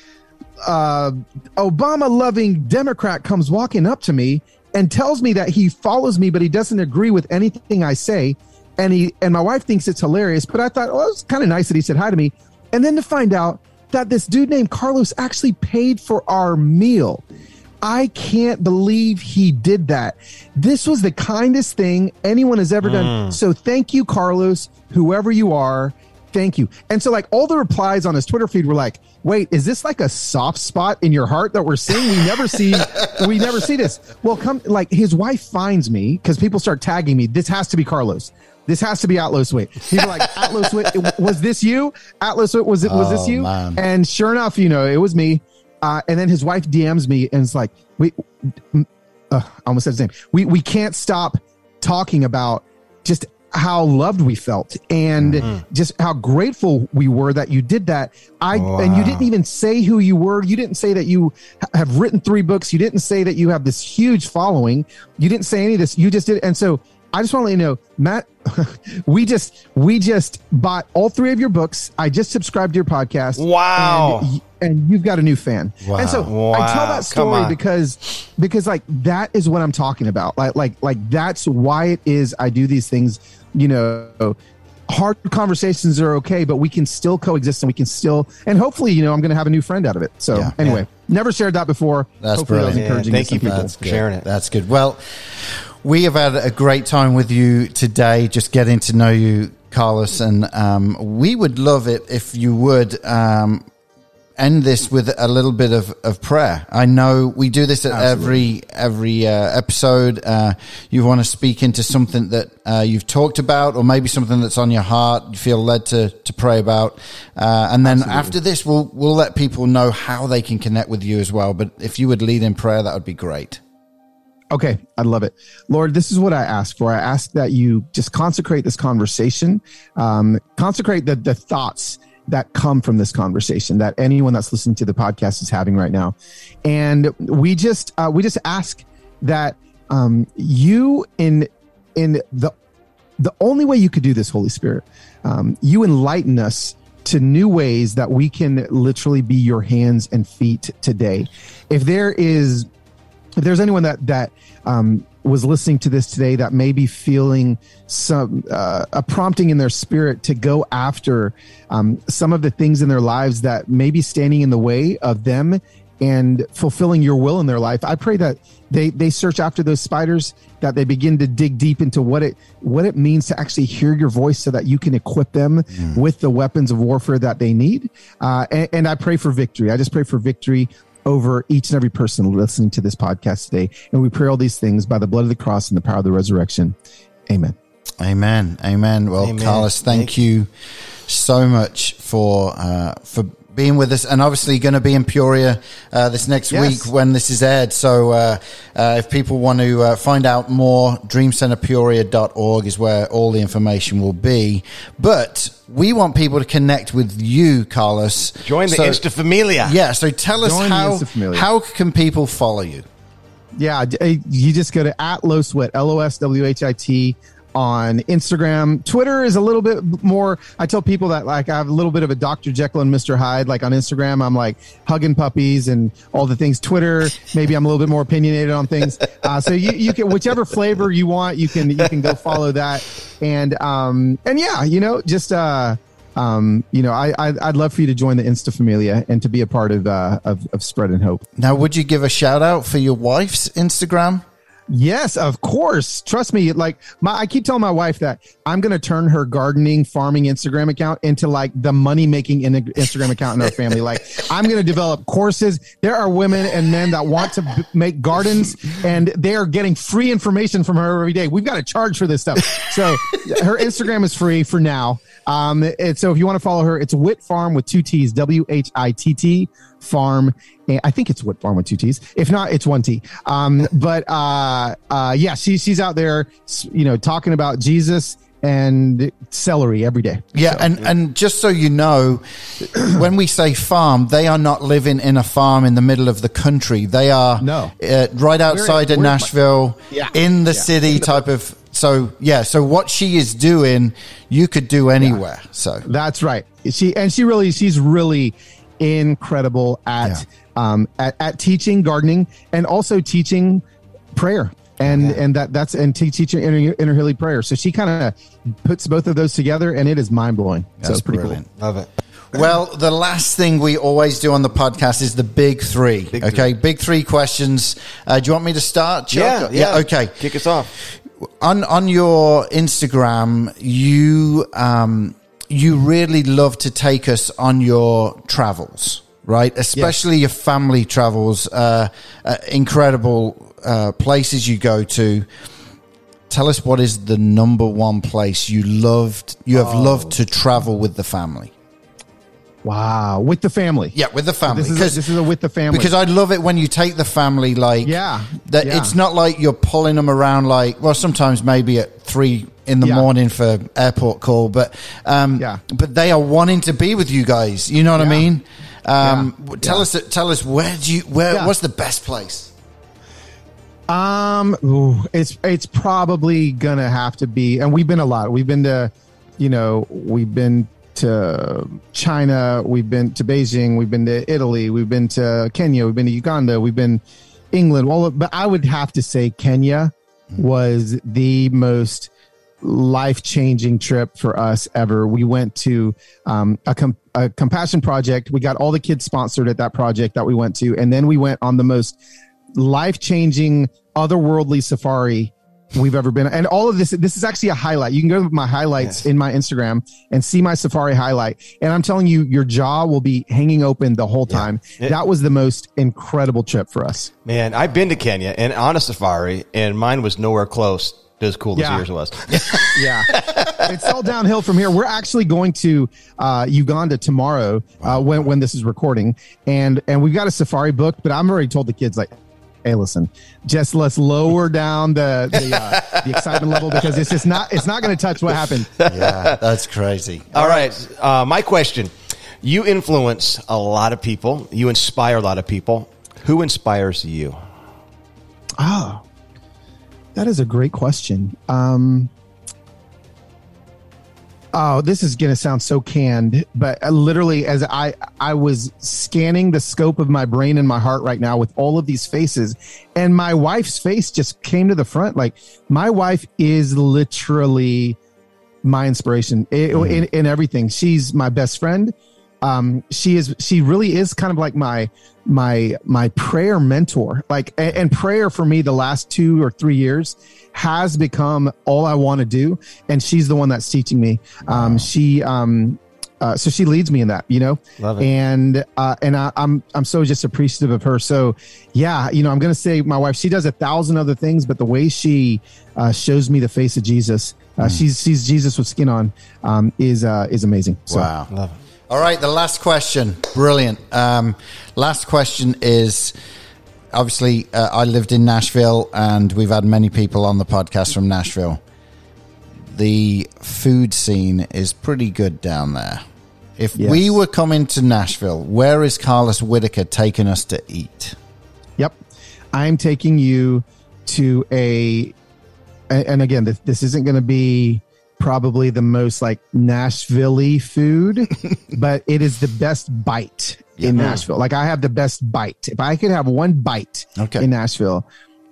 uh, Obama loving Democrat comes walking up to me and tells me that he follows me, but he doesn't agree with anything I say. And he and my wife thinks it's hilarious. But I thought, oh, it was kind of nice that he said hi to me. And then to find out that this dude named Carlos actually paid for our meal. I can't believe he did that. This was the kindest thing anyone has ever mm. done. So thank you, Carlos, whoever you are. Thank you. And so, like, all the replies on his Twitter feed were like, wait, is this like a soft spot in your heart that we're seeing? We never see, we never see this. Well, come, like, his wife finds me because people start tagging me. This has to be Carlos. This has to be at Los Whit. People like at Los Whit. Was this you? at Los Whit. Was it? Was this oh, you? Man. And sure enough, you know, it was me. Uh, and then his wife DMs me and it's like, we, uh, I almost said his name. We we can't stop talking about just how loved we felt and mm-hmm. just how grateful we were that you did that. I wow. and you didn't even say who you were. You didn't say that you have written three books. You didn't say that you have this huge following. You didn't say any of this. You just did. And so I just want to let you know, Matt. we just we just bought all three of your books. I just subscribed to your podcast. Wow. And, and you've got a new fan. Wow. And so Wow. I tell that story because because like that is what I'm talking about. Like like like that's why it is I do these things. You know, hard conversations are okay, but we can still coexist and we can still and hopefully you know I'm going to have a new friend out of it. So Yeah. anyway, never shared that before. That's hopefully that was brilliant. encouraging Yeah, thank you for people. that. for sharing it. That's good. Well, we have had a great time with you today, just getting to know you, Carlos, and um, we would love it if you would um, end this with a little bit of, of prayer. I know we do this at every every uh, episode. Uh, you want to speak into something that uh, you've talked about, or maybe something that's on your heart. You feel led to to pray about, uh, and then after this, we'll we'll let people know how they can connect with you as well. But if you would lead in prayer, that would be great. Okay, I love it. Lord, this is what I ask for. I ask that you just consecrate this conversation, um, consecrate the, the thoughts that come from this conversation that anyone that's listening to the podcast is having right now. And we just, uh, we just ask that um, you in, in the, the only way you could do this, Holy Spirit, um, you enlighten us to new ways that we can literally be your hands and feet today. If there is if there's anyone that that um, was listening to this today that may be feeling some uh, a prompting in their spirit to go after um, some of the things in their lives that may be standing in the way of them and fulfilling your will in their life. I pray that they they search after those spiders that they begin to dig deep into what it what it means to actually hear your voice so that you can equip them with the weapons of warfare that they need. Uh, and, and i pray for victory. I just pray for victory over each and every person listening to this podcast today. And we pray all these things by the blood of the cross and the power of the resurrection. Amen. Amen. Amen. Well, Amen. Carlos, thank, Thank you so much for uh, for being with us, and obviously going to be in Peoria uh, this next Yes. week when this is aired. So, uh, uh, if people want to uh, find out more, dreamcenterpeoria.org is where all the information will be. But we want people to connect with you, Carlos. Join the So- Insta Familia. Yeah. So tell us Join how how can people follow you? Yeah. You just go to at Los Whit, L O S W H I T on Instagram. Twitter is a little bit more. I tell people that like I have a little bit of a Dr. Jekyll and Mr. Hyde. Like on Instagram, I'm like hugging puppies and all the things. Twitter, maybe I'm a little bit more opinionated on things. Uh, so you, you can, whichever flavor you want, you can, you can go follow that. And, um, and yeah, you know, just, uh, um, you know, I, I I'd love for you to join the Insta Familia and to be a part of uh, of, of Spread and Hope. Now, would you give a shout out for your wife's Instagram? Yes, of course. Trust me. Like my, I keep telling my wife that I'm going to turn her gardening, farming Instagram account into like the money making in- Instagram account in our family. Like I'm going to develop courses. There are women and men that want to b- make gardens and they are getting free information from her every day. We've got to charge for this stuff. So her Instagram is free for now. Um, and so if you want to follow her, it's Whitt Farm with two T's, W H I T T Farm. I think it's Whitt Farm with two T's. If not, it's one T. Um, but uh, uh, yeah, she, she's out there, you know, talking about Jesus and celery every day. Yeah, and and just so you know, when we say farm, they are not living in a farm in the middle of the country. They are No. uh, right outside of we're- Nashville, Yeah. in the Yeah. city type of. So yeah, so what she is doing, you could do anywhere. So That's right. She and she really she's really incredible at um at, at teaching gardening and also teaching prayer. And and that that's and te- teaching inner, inner Hilly prayer. So she kind of puts both of those together, and it is mind blowing. So that's it's pretty brilliant. Love it. Well, the last thing we always do on the podcast is the big three. Big okay, big three questions. Uh, do you want me to start? Chuck? Yeah, yeah. Okay. Kick us off. on on your Instagram, you um, you really love to take us on your travels, right? Especially your family travels, uh, uh, incredible uh, places you go to. Tell us what is the number one place you loved, you have loved to travel with the family. Wow, with the family. Yeah, with the family. This is a, this is a with the family. Because I love it when you take the family, like Yeah, that. yeah. It's not like you're pulling them around, like well, sometimes maybe at three in the Yeah. morning for airport call, but um, Yeah. but they are wanting to be with you guys. You know what I mean? Um, Yeah. Tell Yeah. us, tell us where do you where Yeah. what's the best place? Um, ooh, it's it's probably gonna have to be, and we've been a lot. We've been to, you know, we've been to China, we've been to Beijing, we've been to Italy, we've been to Kenya, we've been to Uganda, we've been England. Well, but I would have to say Kenya was the most life changing trip for us ever. We went to um, a, com- a compassion project. We got all the kids sponsored at that project that we went to, and then we went on the most life changing, otherworldly safari we've ever been. And all of this, this is actually a highlight. You can go to my highlights Yes. in my Instagram and see my safari highlight. And I'm telling you, your jaw will be hanging open the whole time. It- that was the most incredible trip for us. Man, I've been to Kenya and on a safari, and mine was nowhere close as cool Yeah. as yours was. yeah it's all downhill from here we're actually going to uh, uganda tomorrow uh, when, when this is recording and and we've got a safari booked but i'm already told the kids like hey listen just let's lower down the the, uh, the excitement level because it's just not it's not going to touch what happened Yeah, that's crazy. All right. Uh, my question You influence a lot of people, you inspire a lot of people. Who inspires you? Oh, that is a great question. Um, oh, this is going to sound so canned, but uh, literally, as I I was scanning the scope of my brain and my heart right now with all of these faces, and my wife's face just came to the front. Like my wife is literally my inspiration i- in, in everything. She's my best friend. Um, she is, she really is kind of like my, my, my prayer mentor. Like, and, and prayer for me the last two or three years has become all I want to do. And she's the one that's teaching me. Um, she, um, uh, so she leads me in that, you know, Love it. and uh, and I, I'm I'm so just appreciative of her. So yeah, you know, I'm gonna say my wife. She does a thousand other things, but the way she uh, shows me the face of Jesus, uh, she's she's Jesus with skin on, um, is uh, is amazing. So, Wow. Love it. All right, the last question. Brilliant. Um, last question is obviously, uh, I lived in Nashville and we've had many people on the podcast from Nashville. The food scene is pretty good down there. If Yes. we were coming to Nashville, where is Carlos Whittaker taking us to eat? Yep. I'm taking you to a, and again, this, this isn't going to be probably the most like Nashville food, but it is the best bite in Nashville. Like I have the best bite. If I could have one bite Okay. in Nashville,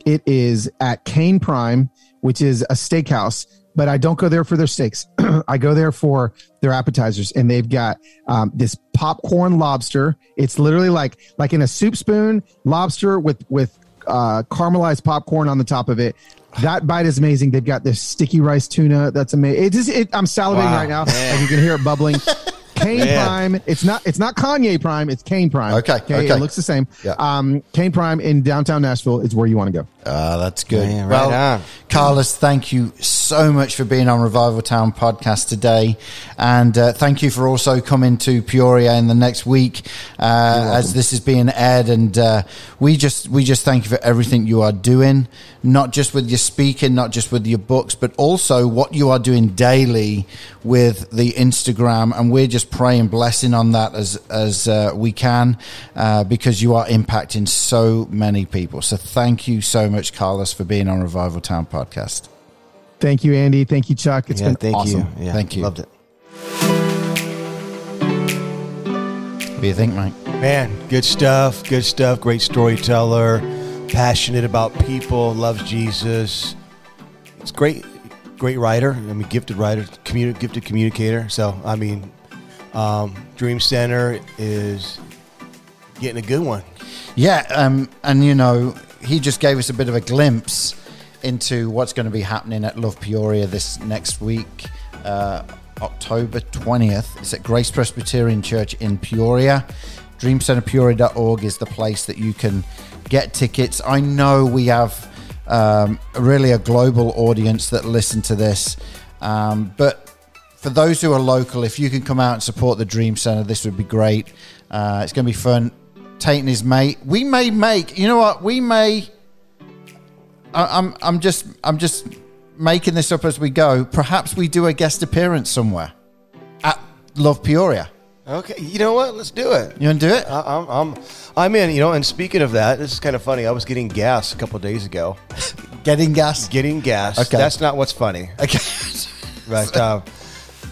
it is at Kayne Prime, which is a steakhouse. But I don't go there for their steaks. I go there for their appetizers, and they've got um, this popcorn lobster. It's literally like like in a soup spoon lobster with with uh, caramelized popcorn on the top of it. That bite is amazing. They've got this sticky rice tuna. That's amazing. It just, it, I'm salivating Wow, right now. man. Like you can hear it bubbling. Kayne Man. Prime. It's not. It's not Kanye Prime. It's Kayne Prime. Okay, okay. It looks the same. Yeah. Um, Kayne Prime in downtown Nashville is where you want to go. Ah, that's good. Man, right well, on. Carlos, thank you so much for being on Revival Town podcast today, and uh, thank you for also coming to Peoria in the next week uh, as this is being aired. And uh, we just we just thank you for everything you are doing, not just with your speaking, not just with your books, but also what you are doing daily with the Instagram. And we're just praying blessing on that as as uh, we can, uh, because you are impacting so many people. So thank you so much, Carlos, for being on Revival Town podcast. Thank you, Andy. Thank you, Chuck. It's yeah, been thank awesome. you. Yeah, Thank you. Loved it. What do you think, Mike? Man, good stuff. Good stuff. Great storyteller. Passionate about people. Loves Jesus. It's great. Great writer. I mean, gifted writer. Communi- gifted communicator. So, I mean, um, Dream Center is getting a good one. Yeah, um, and you know, he just gave us a bit of a glimpse into what's going to be happening at Love Peoria this next week, uh, October 20th. It's at Grace Presbyterian Church in Peoria. DreamCenterPeoria.org is the place that you can get tickets. I know we have um, really a global audience that listen to this, um, but for those who are local, if you can come out and support the Dream Center, this would be great. Uh, it's going to be fun. Tate and his mate. We may make. You know what? We may. I, I'm. I'm just. I'm just making this up as we go. Perhaps we do a guest appearance somewhere at Love Peoria. Okay, you know what? Let's do it. You want to do it? I- I'm, I'm, I'm in. You know, and speaking of that, this is kind of funny. I was getting gas a couple of days ago. Getting gas. Getting gas. Okay. That's not what's funny. Okay. But uh,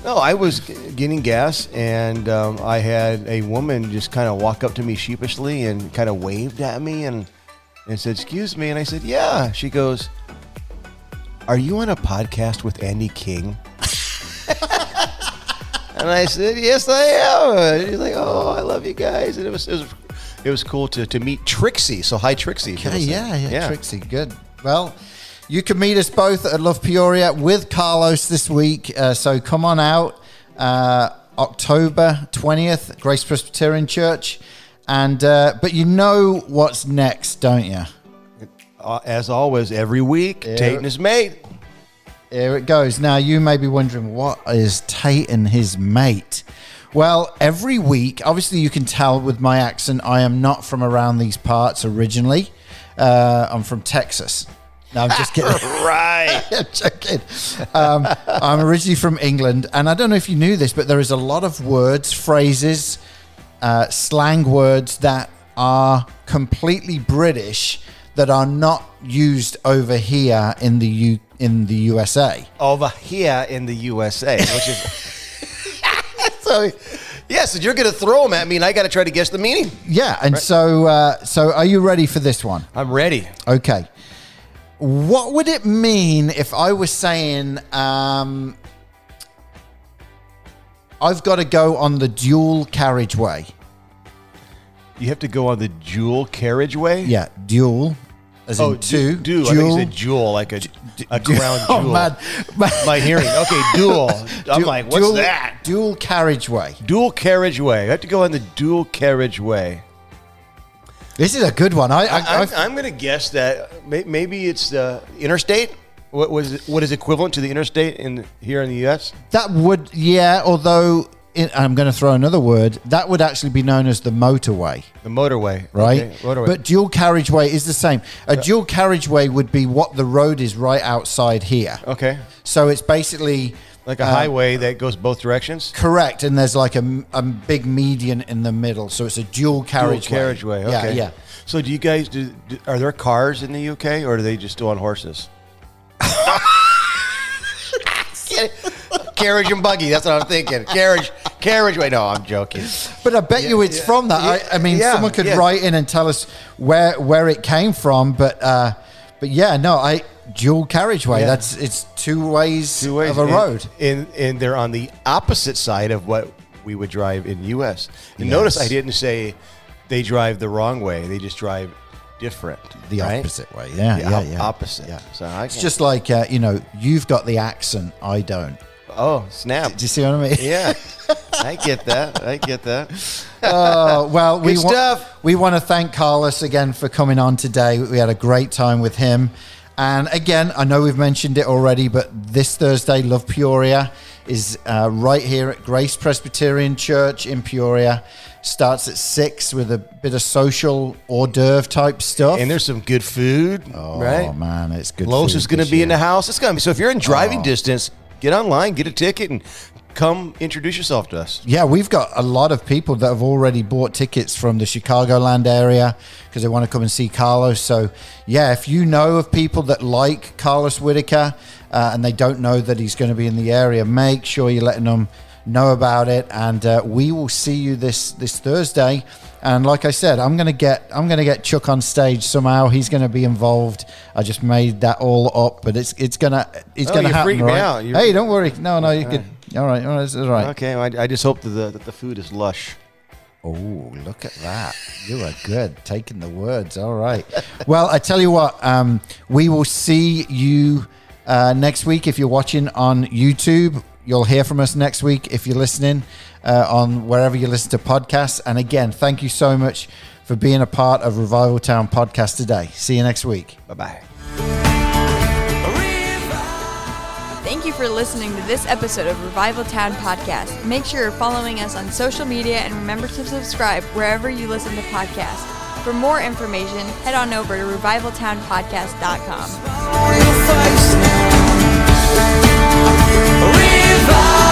no, I was getting gas, and um, I had a woman just kind of walk up to me sheepishly and kind of waved at me and and said, "Excuse me," and I said, "Yeah." She goes, "Are you on a podcast with Andy King?" and I said, "Yes, I am." And she's like, "Oh, I love you guys," and it was it was, it was cool to, to meet Trixie. So hi, Trixie. if you're Okay, listening. yeah, yeah, Trixie, good. Well, you can meet us both at Love Peoria with Carlos this week. Uh, so come on out, uh, October twentieth, Grace Presbyterian Church, and uh, but you know what's next, don't you? Uh, as always, every week, Tate and his mate. Here it goes. Now, you may be wondering, what is Tate and his mate? Well, every week, obviously, you can tell with my accent, I am not from around these parts originally. Uh, I'm from Texas. No, I'm just kidding. Right. I'm joking. Um, I'm originally from England, and I don't know if you knew this, but there is a lot of words, phrases, uh, slang words that are completely British that are not used over here in the U- in the USA. over here in the USA, which is so. Yes, and you're going to throw them at me, and I got to try to guess the meaning. Yeah, and so uh, so are you ready for this one? I'm ready. Okay. What would it mean if I was saying um, I've got to go on the dual carriageway? You have to go on the dual carriageway. Yeah, dual, as Oh, in two. Du- dual. I think you said jewel, like a, a crown Oh, jewel. man. My hearing. Okay, dual. I'm like, what's dual, that? Dual carriageway. Dual carriageway. I have to go on the dual carriageway. This is a good one. I, I, I'm, going to guess that maybe it's the interstate. What was what is equivalent to the interstate in here in the U.S. that would, yeah. Although in, I'm going to throw another word. That would actually be known as the motorway. The motorway, right? Okay, motorway. But dual carriageway is the same. A dual carriageway would be what the road is right outside here. okay, So it's basically like a um, highway that goes both directions. correct, and there's like a, a big median in the middle. So it's a dual Dual carriageway. carriageway. Okay. Yeah, yeah. So do you guys do, do? Are there cars in the UK, or are they just on horses? Carriage and buggy. That's what I'm thinking. Carriage, carriageway. No, I'm joking. But I bet you it's yeah. from that. Yeah, I, I mean, yeah, someone could yeah. write in and tell us where where it came from. But uh, but yeah, no, I dual carriageway. Yeah. That's it's two ways, Two ways of a and- road. and and they're on the opposite side of what we would drive in U.S. And notice I didn't say they drive the wrong way. They just drive different. The right? opposite way. Yeah, The yeah, op- yeah. opposite. Yeah. So I It's just like uh, you know, you've got the accent, I don't. oh snap. Do you see what I mean? yeah, I get that. I get that. Uh, well, we Good wa- stuff. we want to thank Carlos again for coming on today. We had a great time with him. And again, I know we've mentioned it already, but this Thursday, Love Peoria is uh, right here at Grace Presbyterian Church in Peoria. Starts at six with a bit of social hors d'oeuvre type stuff. And there's some good food, oh right? man, it's good. Los food is going to this be in the house. It's going to be so. If you're in driving Oh. distance, get online, get a ticket, and come introduce yourself to us. Yeah, we've got a lot of people that have already bought tickets from the Chicagoland area because they want to come and see Carlos. So, yeah, if you know of people that like Carlos Whittaker uh, and they don't know that he's going to be in the area, make sure you're letting them know about it. And uh, we will see you this this Thursday. And like I said, I'm gonna get I'm gonna get Chuck on stage somehow. He's gonna be involved. I just made that all up, but it's it's gonna it's Oh, gonna happen. right? Hey, don't worry. No, no, you good. All right, all right, all right. Okay, I, I just hope that the, that the food is lush. Oh, look at that. You are good. Taking the words. All right. well, I tell you what, um, we will see you uh, next week. If you're watching on YouTube, you'll hear from us next week. If you're listening uh, on wherever you listen to podcasts. And again, thank you so much for being a part of Revival Town podcast today. See you next week. Bye bye. Thank you for listening to this episode of Revival Town Podcast. Make sure you're following us on social media and remember to subscribe wherever you listen to podcasts. For more information, head on over to revivaltownpodcast.com. Revive